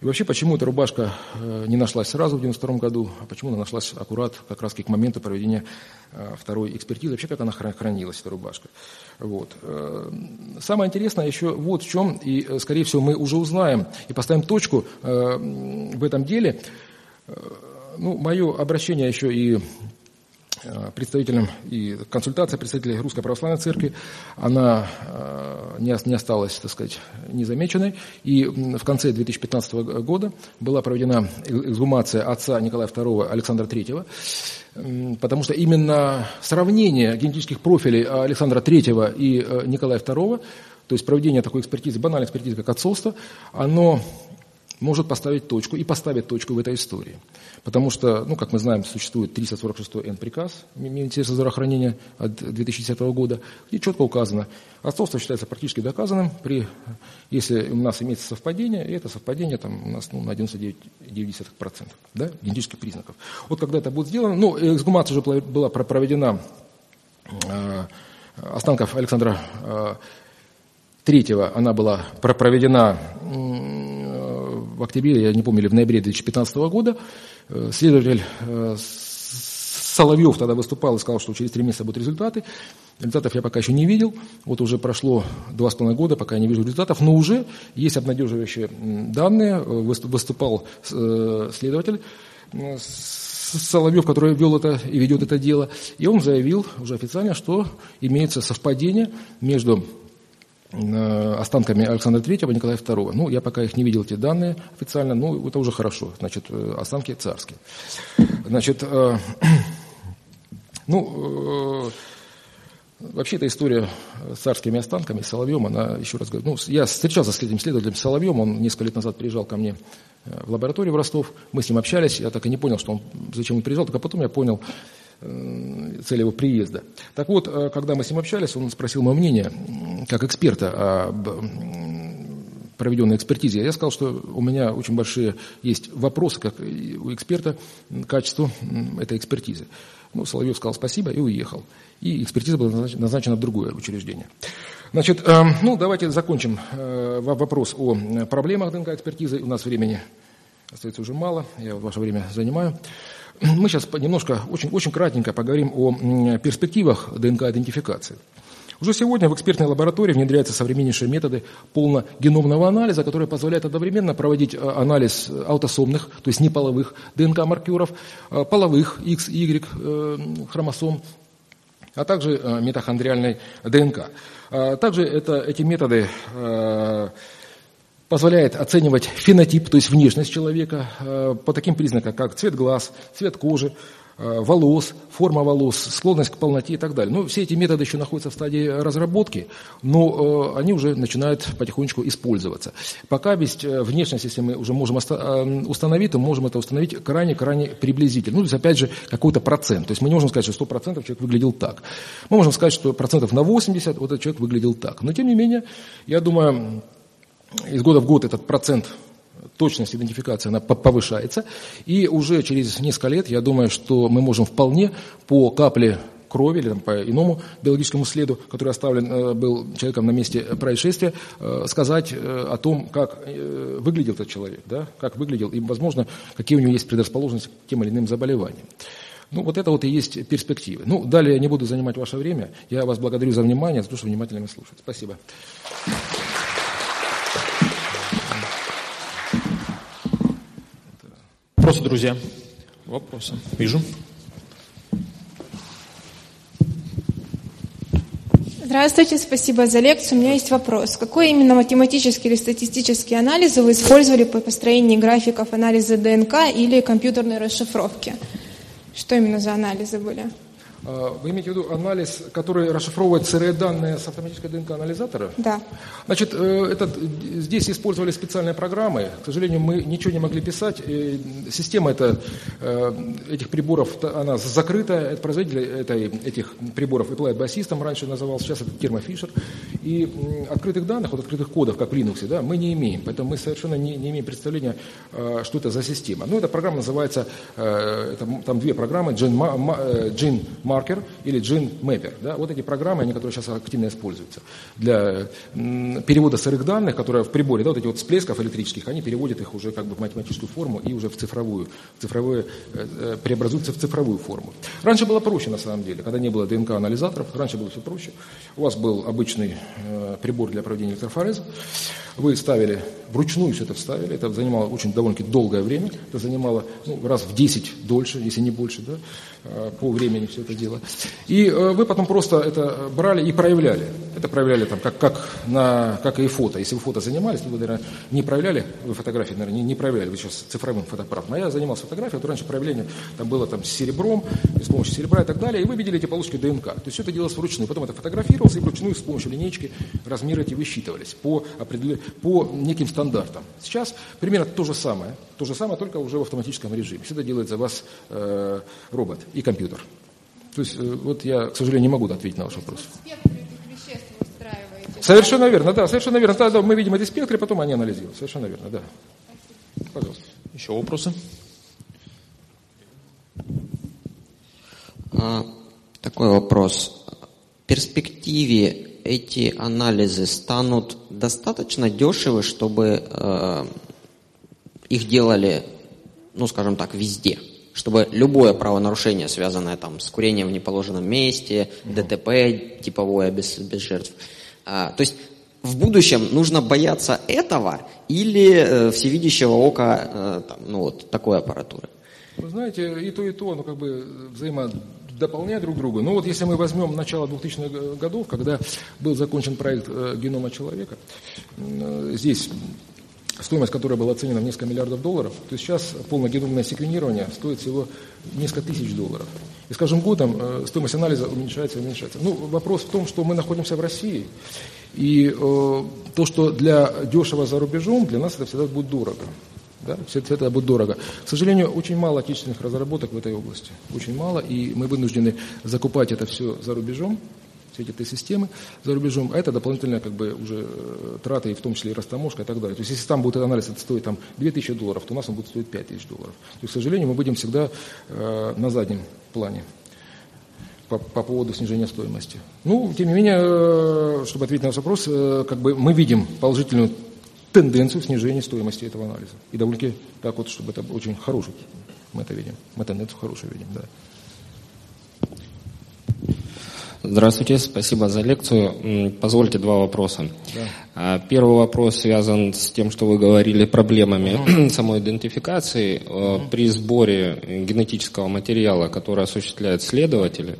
Speaker 1: И вообще, почему эта рубашка э, не нашлась сразу в 1992 году, а почему она нашлась аккурат как раз к моменту проведения э, второй экспертизы, вообще как она хранилась, эта рубашка. Вот. Самое интересное еще вот в чем, и, скорее всего, мы уже узнаем и поставим точку в этом деле, ну, мое обращение еще и э, представителям и консультация представителей Русской Православной Церкви, она э, не осталась, так сказать, незамеченной. И в конце 2015 года была проведена эксгумация отца Николая II Александра III, потому что именно сравнение генетических профилей Александра III и э, Николая II, то есть проведение такой экспертизы, банальной экспертизы, как отцовство, оно может поставить точку и поставит точку в этой истории. Потому что, ну, как мы знаем, существует 346 Н приказ Министерства здравоохранения от 2010 года, где четко указано, отцовство считается практически доказанным, при, если у нас имеется совпадение, и это совпадение там, у нас ну, на 99,9% да, генетических признаков. Вот когда это будет сделано, ну, эксгумация уже была проведена э, останков Александра э, Третьего, она была проведена в октябре, я не помню, или в ноябре 2015 года, э, следователь э, Соловьев тогда выступал и сказал, что через три месяца будут результаты. Результатов я пока еще не видел. Вот уже прошло два с половиной года, пока я не вижу результатов, но уже есть обнадеживающие данные. Э, выступал следователь Соловьев, который вел это и ведет это дело, и он заявил уже официально, что имеется совпадение между останками Александра III, Николая II. Ну, я пока их не видел, эти данные официально, ну, это уже хорошо. Значит, э, останки царские. Значит, э, ну, вообще эта история с царскими останками, с Соловьем, она, еще раз говорю, ну, я встречался с этим следователем Соловьем, он несколько лет назад приезжал ко мне в лабораторию в Ростов, мы с ним общались, я так и не понял, что он, зачем он приезжал, только потом я понял, Э, цель его приезда. Так вот, э, когда мы с ним общались, он спросил мое мнение, как эксперта, об проведенной экспертизе. Я сказал, что у меня очень большие есть вопросы, как у эксперта, к качеству этой экспертизы. Ну, Соловьев сказал спасибо и уехал. И экспертиза была назначена в другое учреждение. Значит, э, ну, давайте закончим вопрос о проблемах ДНК-экспертизы. У нас времени остается уже мало, я ваше время занимаю. Мы сейчас немножко, очень, очень кратенько поговорим о перспективах ДНК-идентификации. Уже сегодня в экспертной лаборатории внедряются современнейшие методы полногеномного анализа, которые позволяют одновременно проводить э, анализ аутосомных, то есть неполовых ДНК-маркеров, э, половых X, Y э, хромосом, а также митохондриальной ДНК. Также это, эти методы позволяет оценивать фенотип, то есть внешность человека, э, по таким признакам, как цвет глаз, цвет кожи, э, волос, форма волос, склонность к полноте и так далее. Ну, все эти методы еще находятся в стадии разработки, но э, они уже начинают потихонечку использоваться. Пока ведь внешность, если мы уже можем установить, то можем это установить крайне-крайне приблизительно. Ну, то есть, опять же, какой-то процент. То есть мы не можем сказать, что 100% человек выглядел так. Мы можем сказать, что процентов на 80 вот этот человек выглядел так. Но, тем не менее, я думаю, из года в год этот процент точность идентификации она повышается. И уже через несколько лет, я думаю, что мы можем вполне по капле крови или там, по иному биологическому следу, который оставлен э, был человеком на месте происшествия, э, сказать э, о том, как выглядел этот человек, да, как выглядел и, возможно, какие у него есть предрасположенности к тем или иным заболеваниям. Ну, вот это вот и есть перспективы. Ну, далее я не буду занимать ваше время. Я вас благодарю за внимание, за то, что внимательно меня слушаете. Спасибо.
Speaker 2: Вопросы, друзья? Вопросы. Вижу.
Speaker 3: Здравствуйте, спасибо за лекцию. У меня есть вопрос. Какой именно математический или статистический анализ вы использовали по построению графиков анализа ДНК или компьютерной расшифровки? Что именно за анализы были?
Speaker 1: А, вы имеете в виду анализ, который расшифровывает сырые данные с автоматической ДНК-анализатора?
Speaker 3: Да.
Speaker 1: Значит, э, этот, здесь использовали специальные программы. К сожалению, мы ничего не могли писать. Система это, э, этих приборов, она закрыта. Это производитель этой, этих приборов Applied Biosystem раньше назывался, сейчас это Fisher. И открытых данных, вот открытых кодов, как в Linux, да, мы не имеем. Поэтому мы совершенно не, не имеем представления, э, что это за система. Ну, эта программа называется, это, там две программы, Gene Marker или Gene Mapper. Да? Вот эти программы, они, которые сейчас активно используются для перевода сырых данных, которые в приборе, да, вот эти вот всплесков электрических, они переводят их уже как бы в математическую форму и уже в цифровую, в цифровую э, э, преобразуются в цифровую форму. Раньше было проще на самом деле, когда не было ДНК-анализаторов, раньше было все проще. У вас был обычный э, прибор для проведения электрофореза, вы ставили, вручную все это вставили, это занимало очень довольно-таки долгое время, это занимало ну, раз в 10 дольше, если не больше, да, по времени все это дело. И э, вы потом просто это брали и проявляли. Это проявляли там, как, как, на, как и фото. Если вы фото занимались, вы, наверное, не проявляли, вы фотографии, наверное, не, не проявляли, вы сейчас цифровым фотоаппаратом. А я занимался фотографией, то раньше проявление там было там, с серебром, с помощью серебра и так далее, и вы видели эти полоски ДНК. То есть все это делалось вручную. Потом это фотографировалось, и вручную с помощью линейки размеры эти высчитывались по определенному по неким стандартам. Сейчас примерно то же самое, то же самое, только уже в автоматическом режиме. Все это делает за вас э, робот и компьютер. То есть, э, вот я, к сожалению, не могу ответить на ваш вопрос. Совершенно верно, да, совершенно верно. Да, да, мы видим эти спектры, потом они анализируют. Совершенно верно, да.
Speaker 2: Пожалуйста. Еще вопросы?
Speaker 4: А, такой вопрос. В перспективе эти анализы станут достаточно дешевы, чтобы э, их делали, ну, скажем так, везде. Чтобы любое правонарушение, связанное там, с курением в неположенном месте, ДТП типовое без, без жертв. А, то есть в будущем нужно бояться этого или э, всевидящего ока э, там, ну, вот, такой аппаратуры?
Speaker 1: Вы знаете, и то, и то, ну, как бы взаимо дополняют друг друга. Ну вот если мы возьмем начало 2000-х годов, когда был закончен проект э, генома человека, э, здесь стоимость которой была оценена в несколько миллиардов долларов, то сейчас полногеномное секвенирование стоит всего несколько тысяч долларов. И с каждым годом э, стоимость анализа уменьшается и уменьшается. Ну, вопрос в том, что мы находимся в России, и э, то, что для дешево за рубежом, для нас это всегда будет дорого. Да? Все это будет дорого. К сожалению, очень мало отечественных разработок в этой области. Очень мало, и мы вынуждены закупать это все за рубежом, все эти системы за рубежом, а это дополнительные как бы уже э, траты, в том числе и растаможка и так далее. То есть если там будет анализ это стоит там 2000 долларов, то у нас он будет стоить 5000 долларов. То есть, к сожалению, мы будем всегда э, на заднем плане по, по поводу снижения стоимости. Ну, тем не менее, э, чтобы ответить на ваш вопрос, э, как бы мы видим положительную тенденцию снижения стоимости этого анализа. И довольно-таки так вот, чтобы это очень хороший, мы это видим. Мы тенденцию хорошую видим, да.
Speaker 5: Здравствуйте, спасибо за лекцию. Позвольте два вопроса. Да. А, первый вопрос связан с тем, что вы говорили проблемами uh-huh. самой идентификации uh-huh. при сборе генетического материала, который осуществляют следователи.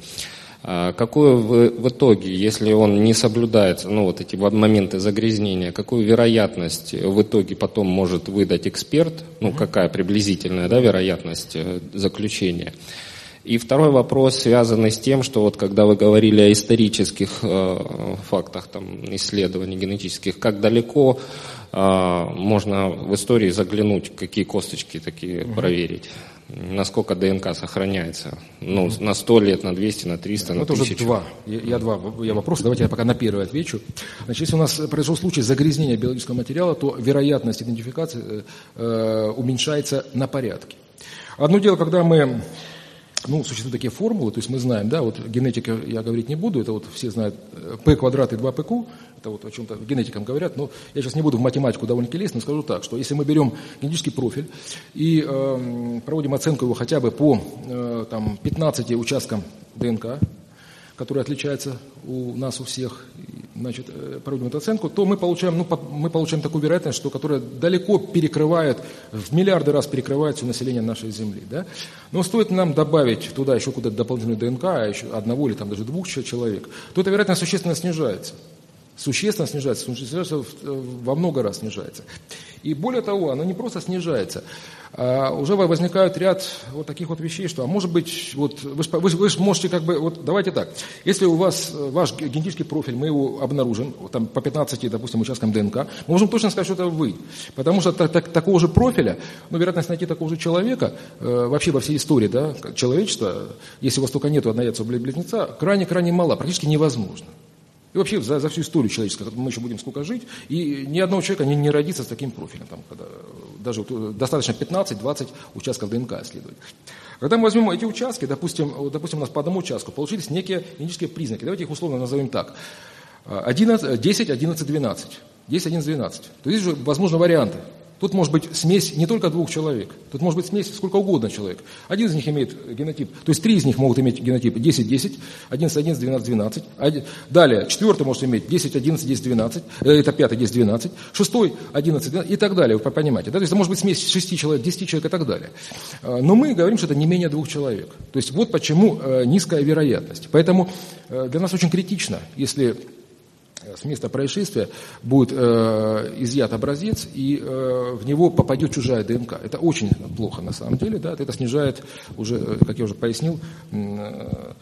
Speaker 5: А какую в, в итоге, если он не соблюдает ну, вот эти моменты загрязнения, какую вероятность в итоге потом может выдать эксперт, ну какая приблизительная да, вероятность э, заключения? И второй вопрос, связанный с тем, что вот когда вы говорили о исторических э, фактах там, исследований генетических, как далеко а, можно в истории заглянуть, какие косточки такие проверить. Насколько ДНК сохраняется. Ну, на 100 лет, на 200, на 300,
Speaker 1: Ну,
Speaker 5: на
Speaker 1: это уже
Speaker 5: 1000.
Speaker 1: два. Я, я два я вопроса. Давайте я пока на первый отвечу. Значит, если у нас произошел случай загрязнения биологического материала, то вероятность идентификации э, э, уменьшается на порядке. Одно дело, когда мы ну, существуют такие формулы, то есть мы знаем, да, вот генетика я говорить не буду, это вот все знают э, p квадрат и 2pq, это вот о чем-то генетикам говорят, но я сейчас не буду в математику довольно-таки лезть, но скажу так, что если мы берем генетический профиль и э, проводим оценку его хотя бы по э, там, 15 участкам ДНК, которые отличаются у нас у всех, значит, э, проводим эту оценку, то мы получаем, ну, мы получаем такую вероятность, что которая далеко перекрывает, в миллиарды раз перекрывает все население нашей Земли. Да? Но стоит нам добавить туда еще куда-то дополнительную ДНК, а еще одного или там даже двух че- человек, то эта вероятность существенно снижается. Существенно снижается, снижается э, во много раз снижается. И более того, она не просто снижается, а уже возникают ряд вот таких вот вещей, что, а может быть, вот вы, вы, вы ж можете как бы, вот давайте так, если у вас э, ваш ге- генетический профиль, мы его обнаружим, там по 15, допустим, участкам ДНК, мы можем точно сказать, что это вы. Потому что так- так- такого же профиля, ну, вероятность найти такого же человека, э, вообще во всей истории да, человечества, если у вас только нету однояйцевого близнеца, крайне-крайне мала, практически невозможно. И вообще за, за всю историю человеческую, мы еще будем сколько жить, и ни одного человека не, не родится с таким профилем. Там, когда, даже вот, э, достаточно 15-20 участков ДНК исследовать. Когда мы возьмем эти участки, допустим, допустим, у нас по одному участку получились некие генетические признаки. Давайте их условно назовем так. А, 11, 10, 11, 12. 10, 11, 12. То есть же возможны варианты. Тут может быть смесь не только двух человек, тут может быть смесь сколько угодно человек. Один из них имеет генотип, то есть три из них могут иметь генотип 10-10, 11-11, 12-12. Один- Далее, четвертый может иметь 10-11, 10-12, э, это пятый 10-12, шестой 11-12 и так далее, вы понимаете. Да? То есть это может быть смесь шести человек, 10 человек и так далее. А, Но мы говорим, что это не менее двух человек. То есть вот почему э, низкая вероятность. Поэтому э, для нас очень критично, если с места происшествия будет э, изъят образец, и э, в него попадет чужая ДНК. Это очень плохо на самом деле, да, это снижает уже, э, как я уже пояснил, э,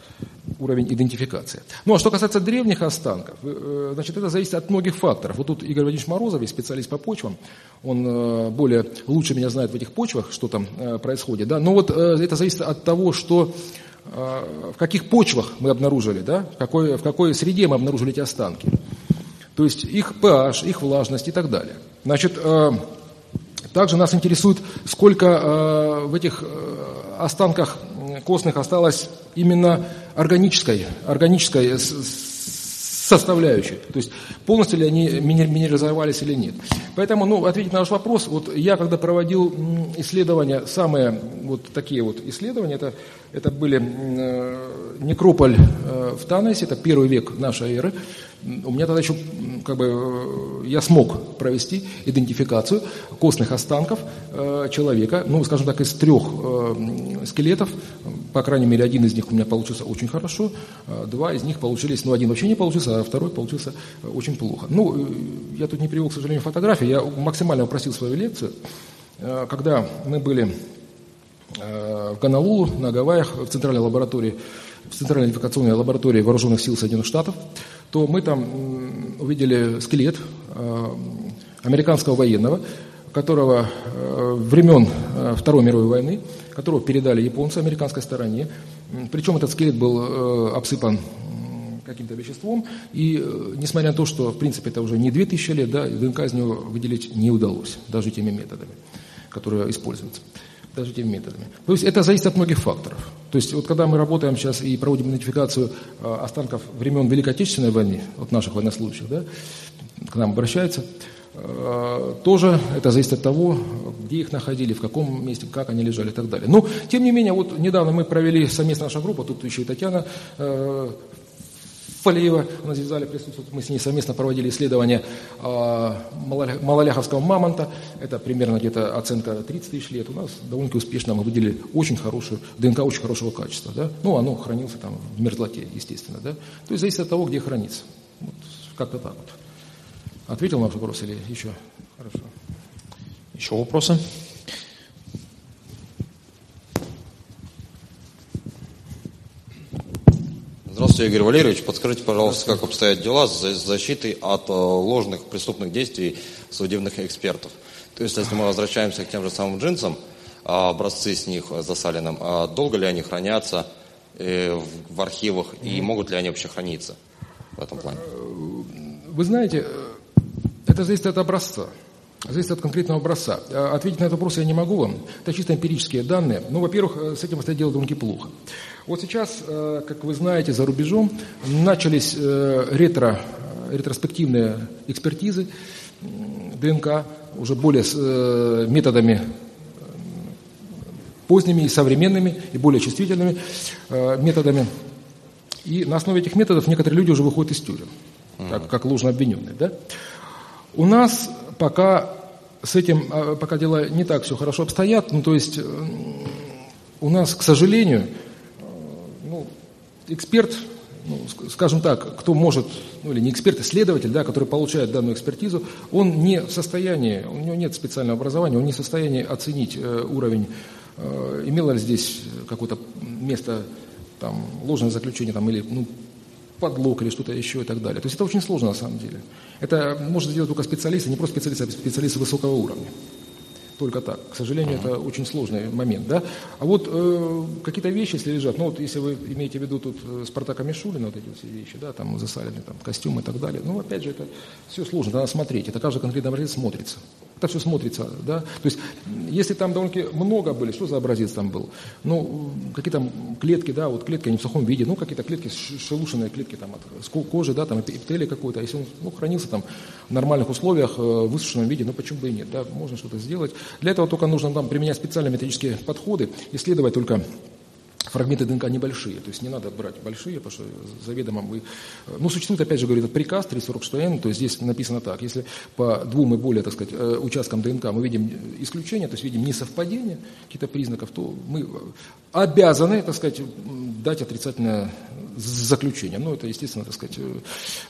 Speaker 1: уровень идентификации. Ну, а что касается древних останков, э, значит, это зависит от многих факторов. Вот тут Игорь Владимирович Морозов, специалист по почвам, он э, более, лучше меня знает в этих почвах, что там э, происходит, да, но вот э, это зависит от того, что э, в каких почвах мы обнаружили, да, в какой, в какой среде мы обнаружили эти останки. То есть их pH, их влажность и так далее. Значит, э, также нас интересует, сколько э, в этих э, останках костных осталось именно органической, органической составляющей. То есть полностью ли они минерализовались или нет. Поэтому, ну, ответить на ваш вопрос, вот я когда проводил исследования, самые вот такие вот исследования, это, это были некрополь в Танесе, это первый век нашей эры. У меня тогда еще, как бы, э, я смог провести идентификацию костных останков э, человека, ну, скажем так, из трех э, скелетов, по крайней мере, один из них у меня получился очень хорошо, а два из них получились, ну, один вообще не получился, а второй получился очень плохо. Ну, я тут не привел, к сожалению, фотографии, я максимально упростил свою лекцию. Когда мы были в Гонолулу, на Гавайях, в центральной лаборатории, в центральной идентификационной лаборатории вооруженных сил Соединенных Штатов, то мы там увидели скелет э, американского военного, которого э, времен э, Второй мировой войны, которого передали японцы американской стороне. Причем этот скелет был обсыпан каким-то веществом, и несмотря на то, что в принципе это уже не 2000 лет, да, ДНК из него выделить не удалось, даже теми методами, которые используются даже теми методами. То есть это зависит от многих факторов. То есть вот когда мы работаем сейчас и проводим идентификацию э, останков времен Великой Отечественной войны, от наших военнослужащих, да, к нам обращаются, э, тоже это зависит от того, где их находили, в каком месте, как они лежали и так далее. Но, тем не менее, вот недавно мы провели совместно наша группа, тут еще и Татьяна э, Фалеева у нас здесь в зале присутствует. Мы с ней совместно проводили исследование а, малоля- малоляховского мамонта. Это примерно где-то оценка 30 тысяч лет. У нас довольно успешно мы выделили очень хорошую, ДНК очень хорошего качества. Да? Ну, оно хранился там в мерзлоте, естественно. Да? То есть зависит от того, где хранится. Вот, как-то так вот. Ответил на вопрос или еще? Хорошо.
Speaker 2: Еще вопросы?
Speaker 6: Здравствуйте, Игорь Валерьевич. Подскажите, пожалуйста, как обстоят дела с защитой от э, ложных преступных действий судебных экспертов? То есть, если мы возвращаемся к тем же самым джинсам, а образцы с них засаленным, а долго ли они хранятся э, в архивах и могут ли они вообще храниться в этом плане?
Speaker 1: Вы знаете, это зависит от образца. Зависит от конкретного образца. А ответить на этот вопрос я не могу вам. Это чисто эмпирические данные. Ну, во-первых, с этим обстоят дело довольно плохо. Вот сейчас, как вы знаете, за рубежом начались ретро, ретроспективные экспертизы ДНК уже более с методами поздними и современными, и более чувствительными методами. И на основе этих методов некоторые люди уже выходят из тюрем, как, как ложно обвиненные. Да? У нас пока с этим, пока дела не так все хорошо обстоят, ну то есть у нас, к сожалению, ну, эксперт, ну, скажем так, кто может, ну или не эксперт, исследователь, да, который получает данную экспертизу, он не в состоянии, у него нет специального образования, он не в состоянии оценить э, уровень, э, имело ли здесь какое-то место там, ложное заключение там, или ну, подлог или что-то еще и так далее. То есть это очень сложно на самом деле. Это может сделать только специалист, не просто специалист, а специалист высокого уровня. Только так. К сожалению, это очень сложный момент. Да? А вот э, какие-то вещи, если лежат, ну вот если вы имеете в виду тут э, Спартака Мишулина, вот эти все вещи, да, там засаленные там, костюмы и так далее, ну опять же, это все сложно, надо смотреть. Это каждый конкретный образец смотрится. Это все смотрится, да. То есть, если там довольно много были, что за образец там был? Ну, какие там клетки, да, вот клетки, они в сухом виде, ну, какие-то клетки, шелушенные клетки там от кожи, да, там эпителия какой-то, если он ну, хранился там в нормальных условиях, э, в высушенном виде, ну, почему бы и нет, да, можно что-то сделать. Для этого только нужно там применять специальные методические подходы, исследовать только фрагменты ДНК небольшие, то есть не надо брать большие, потому что заведомо вы... Ну, существует, опять же, говорит, приказ 346-н, то есть здесь написано так, если по двум и более, так сказать, э, участкам ДНК мы видим исключение, то есть видим несовпадение каких-то признаков, то мы обязаны, так сказать, дать отрицательное заключение. Ну, это, естественно, так сказать, э,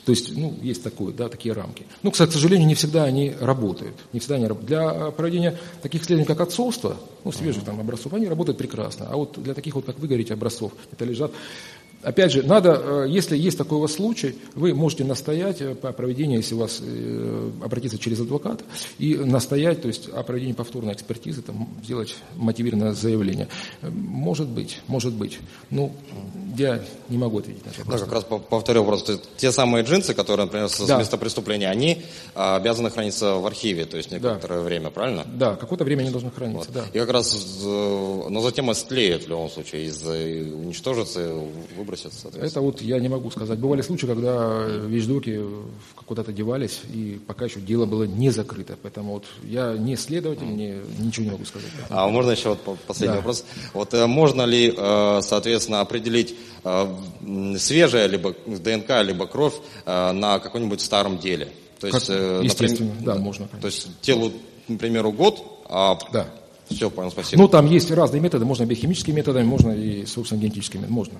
Speaker 1: то есть, ну, есть такое, да, такие рамки. Ну, к сожалению, не всегда они работают. Не всегда они работают. Для проведения таких исследований, как отцовство, ну, свежих там образцов, они работают прекрасно. А вот для таких вот, как вы говорите, образцов, это лежат Опять же, надо, э, если есть такой у вас случай, вы можете настоять э, по проведению, если у вас э, обратиться через адвоката, и настоять, то есть о проведении повторной экспертизы, там, сделать мотивированное заявление. Может быть, может быть. Ну, я не могу ответить на это.
Speaker 6: Да, как раз повторю вопрос. Те самые джинсы, которые, например, с да. места преступления, они а, обязаны храниться в архиве, то есть некоторое да. время, правильно?
Speaker 1: Да, какое-то время они должны храниться, вот. да.
Speaker 6: И как раз, но затем истлеют в любом случае, из уничтожатся, выбросятся.
Speaker 1: Это вот я не могу сказать. Бывали случаи, когда вещдоки куда-то девались, и пока еще дело было не закрыто. Поэтому вот я не следователь, мне ничего не могу сказать.
Speaker 6: А можно еще вот последний да. вопрос? Вот э, можно ли, э, соответственно, определить э, свежая либо ДНК, либо кровь на каком-нибудь старом деле?
Speaker 1: То есть, как, естественно, например, да, можно.
Speaker 6: Конечно. То есть телу, например, год, а
Speaker 1: да.
Speaker 6: Все, понял, спасибо.
Speaker 1: Ну, там есть разные методы, можно биохимическими методами, можно и, собственно, генетическими, можно.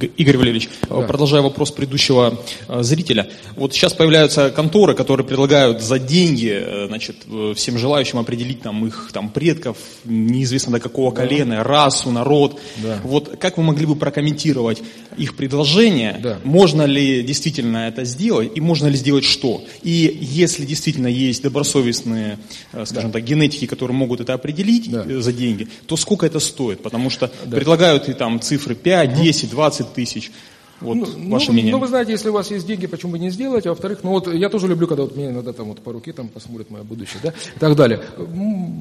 Speaker 2: Игорь Валерьевич, да. продолжая вопрос предыдущего э, зрителя. Вот сейчас появляются конторы, которые предлагают за деньги э, значит, э, всем желающим определить там, их там, предков, неизвестно до какого да. колена, расу, народ. Да. Вот как вы могли бы прокомментировать их предложение? Да. Можно ли действительно это сделать и можно ли сделать что? И если действительно есть добросовестные, скажем да. так, генетики, которые могут это определить да. за деньги, то сколько это стоит? Потому что да. предлагают и там цифры 5, 10, 20 тысяч. Вот ну, ваше
Speaker 1: ну,
Speaker 2: мнение.
Speaker 1: Ну, вы знаете, если у вас есть деньги, почему бы не сделать? А во-вторых, ну вот я тоже люблю, когда вот мне иногда там вот по руке там посмотрят мое будущее, да, и так далее.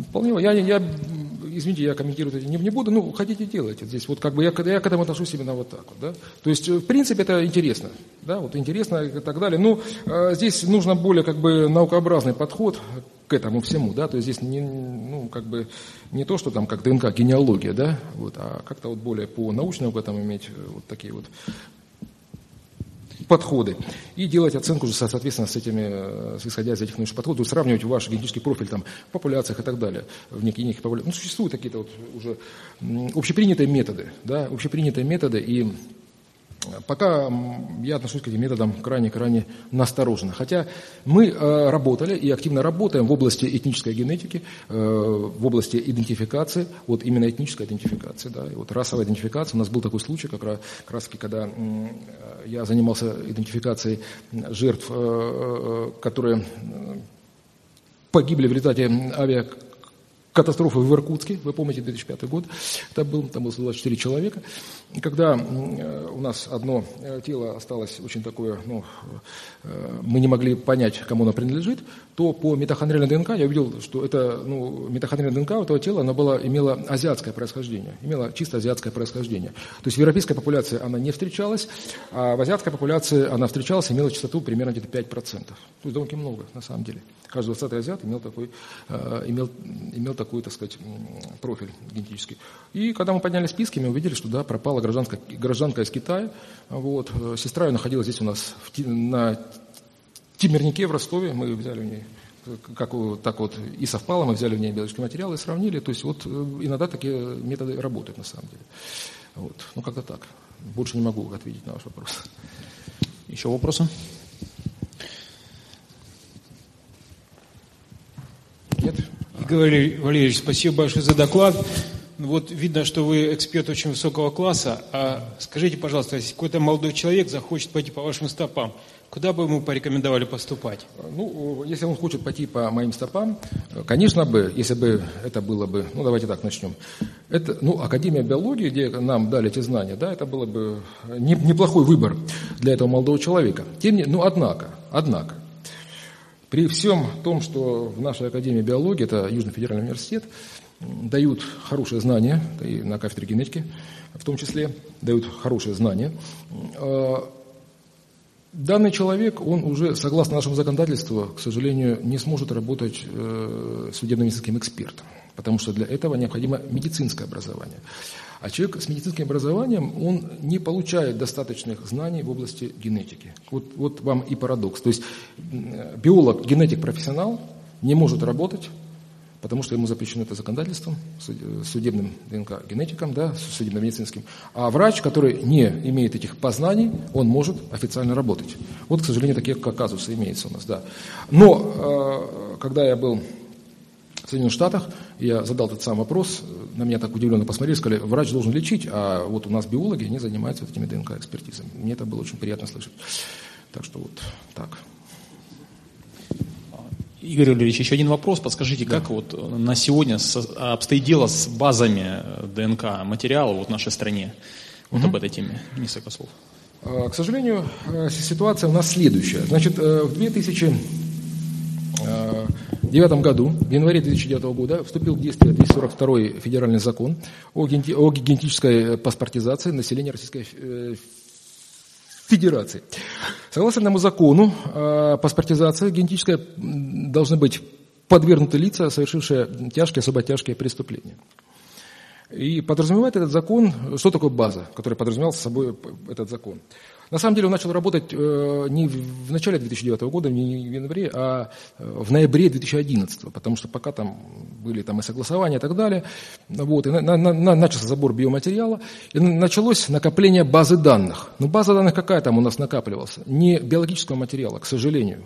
Speaker 1: Вполне, я, я, извините, я комментировать это не, не буду, ну, хотите делайте. Здесь вот как бы я, я к этому отношусь именно вот так вот, да. То есть, в принципе, это интересно, да, вот интересно и так далее. Ну, э, здесь нужно более как бы наукообразный подход к этому всему, да, то есть здесь не, ну, как бы не то, что там как ДНК, генеалогия, да, вот, а как-то вот более по научному к этому иметь э, вот такие вот подходы и делать оценку соответственно, с этими, э, исходя из этих научных подходов, сравнивать ваш генетический профиль там, в популяциях и так далее, в неких, неких популяциях. Ну, существуют какие-то вот уже общепринятые методы, да, общепринятые методы, и Пока я отношусь к этим методам крайне-крайне настороженно. Хотя мы э, работали и активно работаем в области этнической генетики, э, в области идентификации, вот именно этнической идентификации, да, и вот расовая идентификация. У нас был такой случай, как раз, как раз когда я занимался идентификацией жертв, э, которые погибли в результате авиа катастрофы в Иркутске, вы помните, 2005 год, это был, там было 124 человека. И когда э, у нас одно э, тело осталось очень такое, ну, э, мы не могли понять, кому оно принадлежит, то по митохондриальной ДНК я увидел, что это, ну, митохондриальная ДНК у этого тела, она была, имела азиатское происхождение, имела чисто азиатское происхождение. То есть в европейской популяции она не встречалась, а в азиатской популяции она встречалась, имела частоту примерно где-то 5%. То есть довольно много, на самом деле. Каждый 20 азиат имел такой, имел, имел такой, так сказать, профиль генетический. И когда мы подняли списки, мы увидели, что да, пропал приехала гражданка, гражданка из Китая. Вот. Сестра ее находилась здесь у нас в, на Тимирнике в Ростове. Мы взяли у нее как так вот и совпало, мы взяли у нее биологические материалы и сравнили. То есть вот э, иногда такие методы работают на самом деле. Вот. Ну, как-то так. Больше не могу ответить на ваш вопрос.
Speaker 2: Еще вопросы?
Speaker 7: Нет? Игорь Валерьевич, спасибо большое за доклад. Ну вот видно, что вы эксперт очень высокого класса. А скажите, пожалуйста, если какой-то молодой человек захочет пойти по вашим стопам, куда бы ему порекомендовали поступать?
Speaker 1: Ну, если он хочет пойти по моим стопам, конечно бы, если бы это было бы, ну, давайте так начнем. Это, ну, Академия биологии, где нам дали эти знания, да, это было бы неплохой выбор для этого молодого человека. Тем не, ну, однако, однако, при всем том, что в нашей Академии биологии, это Южный федеральный университет, дают хорошие знания, и на кафедре генетики в том числе, дают хорошие знания. Данный человек, он уже, согласно нашему законодательству, к сожалению, не сможет работать э, судебно-медицинским экспертом, потому что для этого необходимо медицинское образование. А человек с медицинским образованием, он не получает достаточных знаний в области генетики. Вот, вот вам и парадокс. То есть биолог, генетик, профессионал не может работать потому что ему запрещено это законодательством, судебным ДНК-генетиком, да, судебно-медицинским. А врач, который не имеет этих познаний, он может официально работать. Вот, к сожалению, такие казусы имеются у нас, да. Но, э, когда я был в Соединенных Штатах, я задал этот сам вопрос, на меня так удивленно посмотрели, сказали, врач должен лечить, а вот у нас биологи, они занимаются этими ДНК-экспертизами. Мне это было очень приятно слышать. Так что вот так.
Speaker 2: Игорь Валерьевич, еще один вопрос. Подскажите, да. как вот на сегодня обстоит дело с базами ДНК материала вот в нашей стране? Вот угу. об этой теме. Несколько слов.
Speaker 1: А, к сожалению, э, ситуация у нас следующая. Значит, э, в 2009 году, в январе 2009 года, вступил в действие 242 федеральный закон о генетической паспортизации населения Российской э, Федерации. Согласно этому закону, э, паспортизация генетическая должны быть подвергнуты лица, совершившие тяжкие, особо тяжкие преступления. И подразумевает этот закон, что такое база, которая подразумевал собой этот закон. На самом деле он начал работать э, не в начале 2009 года, не в январе, а э, в ноябре 2011, потому что пока там были там и согласования и так далее. Вот, и на, на, на, начался забор биоматериала, и началось накопление базы данных. Но база данных какая там у нас накапливалась? Не биологического материала, к сожалению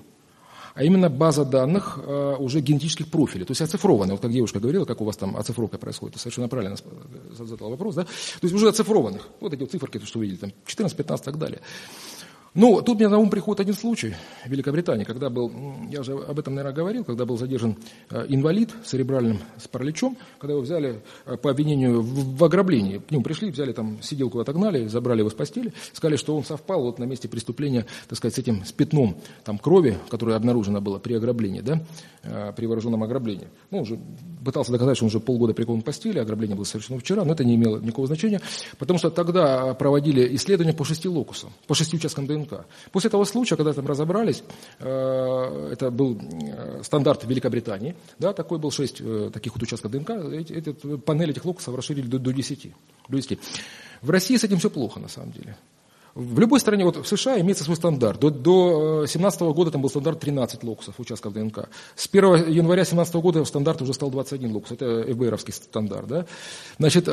Speaker 1: а именно база данных э, уже генетических профилей, то есть оцифрованные. Вот как девушка говорила, как у вас там оцифровка происходит, совершенно правильно задала вопрос, да? То есть уже оцифрованных, вот эти вот циферки, то, что вы видели, там 14, 15 и так далее. Ну, тут мне на ум приходит один случай в Великобритании, когда был, я уже об этом, наверное, говорил, когда был задержан э, инвалид церебральным с параличом, когда его взяли э, по обвинению в, в ограблении. К нему пришли, взяли там сиделку, отогнали, забрали его с постели, сказали, что он совпал вот на месте преступления, так сказать, с этим, с пятном там, крови, которое обнаружено было при ограблении, да, э, при вооруженном ограблении. Ну, он уже пытался доказать, что он уже полгода прикован к постели, ограбление было совершено вчера, но это не имело никакого значения, потому что тогда проводили исследования по шести локусам, по шести участкам ДНК. ДНК. После этого случая, когда там разобрались, э, это был э, стандарт Великобритании, да, такой был шесть э, таких вот участков ДНК, эти, эти, панель этих локусов расширили до, до, 10, до 10. В России с этим все плохо, на самом деле. В любой стране, вот в США имеется свой стандарт. До 2017 года там был стандарт 13 локусов участков ДНК. С 1 января 2017 года стандарт уже стал 21 локус. Это ФБРовский стандарт. Да? Значит,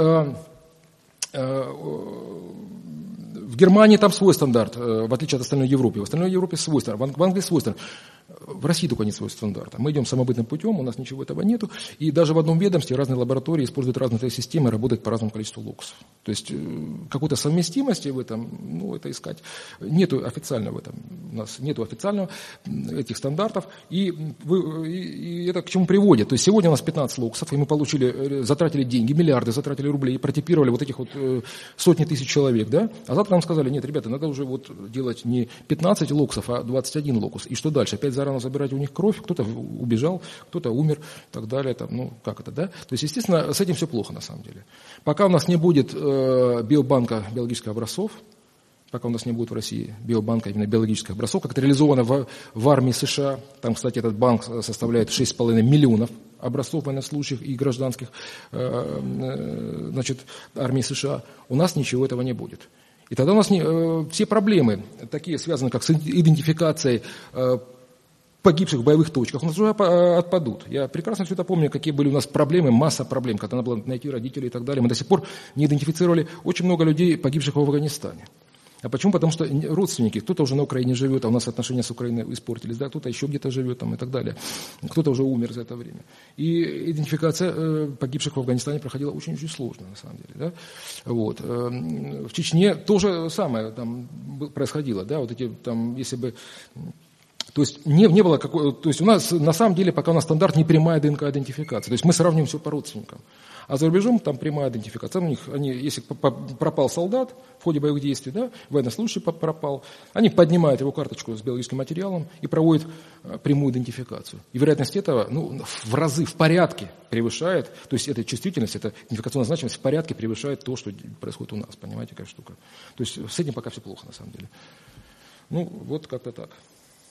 Speaker 1: в Германии там свой стандарт, э, в отличие от остальной Европы. В остальной Европе свой стандарт, в Англии свой стандарт. В России только нет своего стандарта. Мы идем самобытным путем, у нас ничего этого нету. И даже в одном ведомстве разные лаборатории используют разные системы, работают по разному количеству локусов. То есть э, какой-то совместимости в этом, ну, это искать. Нету официального в этом. У нас нету официального этих стандартов. И, вы, и, и это к чему приводит? То есть сегодня у нас 15 локусов, и мы получили, э, затратили деньги, миллиарды затратили рублей, и протипировали вот этих вот э, сотни тысяч человек, да? А завтра нам сказали, нет, ребята, надо уже вот делать не 15 локусов, а 21 локус. И что дальше? Опять зарано забирать у них кровь, кто-то убежал, кто-то умер и так далее. Там, ну, как это, да? То есть, естественно, с этим все плохо на самом деле. Пока у нас не будет э, биобанка биологических образцов, пока у нас не будет в России биобанка именно биологических образцов, как это реализовано в, в армии США. Там, кстати, этот банк составляет 6,5 миллионов образцов военнослужащих и гражданских э, э, значит, армии США. У нас ничего этого не будет. И тогда у нас не, э, все проблемы, такие связанные как с идентификацией э, погибших в боевых точках, у нас уже отпадут. Я прекрасно все это помню, какие были у нас проблемы, масса проблем, когда надо было найти родителей и так далее. Мы до сих пор не идентифицировали очень много людей, погибших в Афганистане. А почему? Потому что родственники, кто-то уже на Украине живет, а у нас отношения с Украиной испортились, да, кто-то еще где-то живет там, и так далее. Кто-то уже умер за это время. И идентификация э, погибших в Афганистане проходила очень-очень сложно, на самом деле. Да? Вот. Э, в Чечне то же самое там происходило. Да? Вот эти, там, если бы то есть не, не было какой, то есть у нас на самом деле пока у нас стандарт не прямая ДНК-идентификация. То есть мы сравниваем все по родственникам. А за рубежом там прямая идентификация. У них, они, если пропал солдат в ходе боевых действий, да, военнослужащий пропал, они поднимают его карточку с биологическим материалом и проводят э, прямую идентификацию. И вероятность этого ну, в разы, в порядке превышает, то есть эта чувствительность, эта идентификационная значимость в порядке превышает то, что происходит у нас. Понимаете, какая штука? То есть с этим пока все плохо на самом деле. Ну, вот как-то так.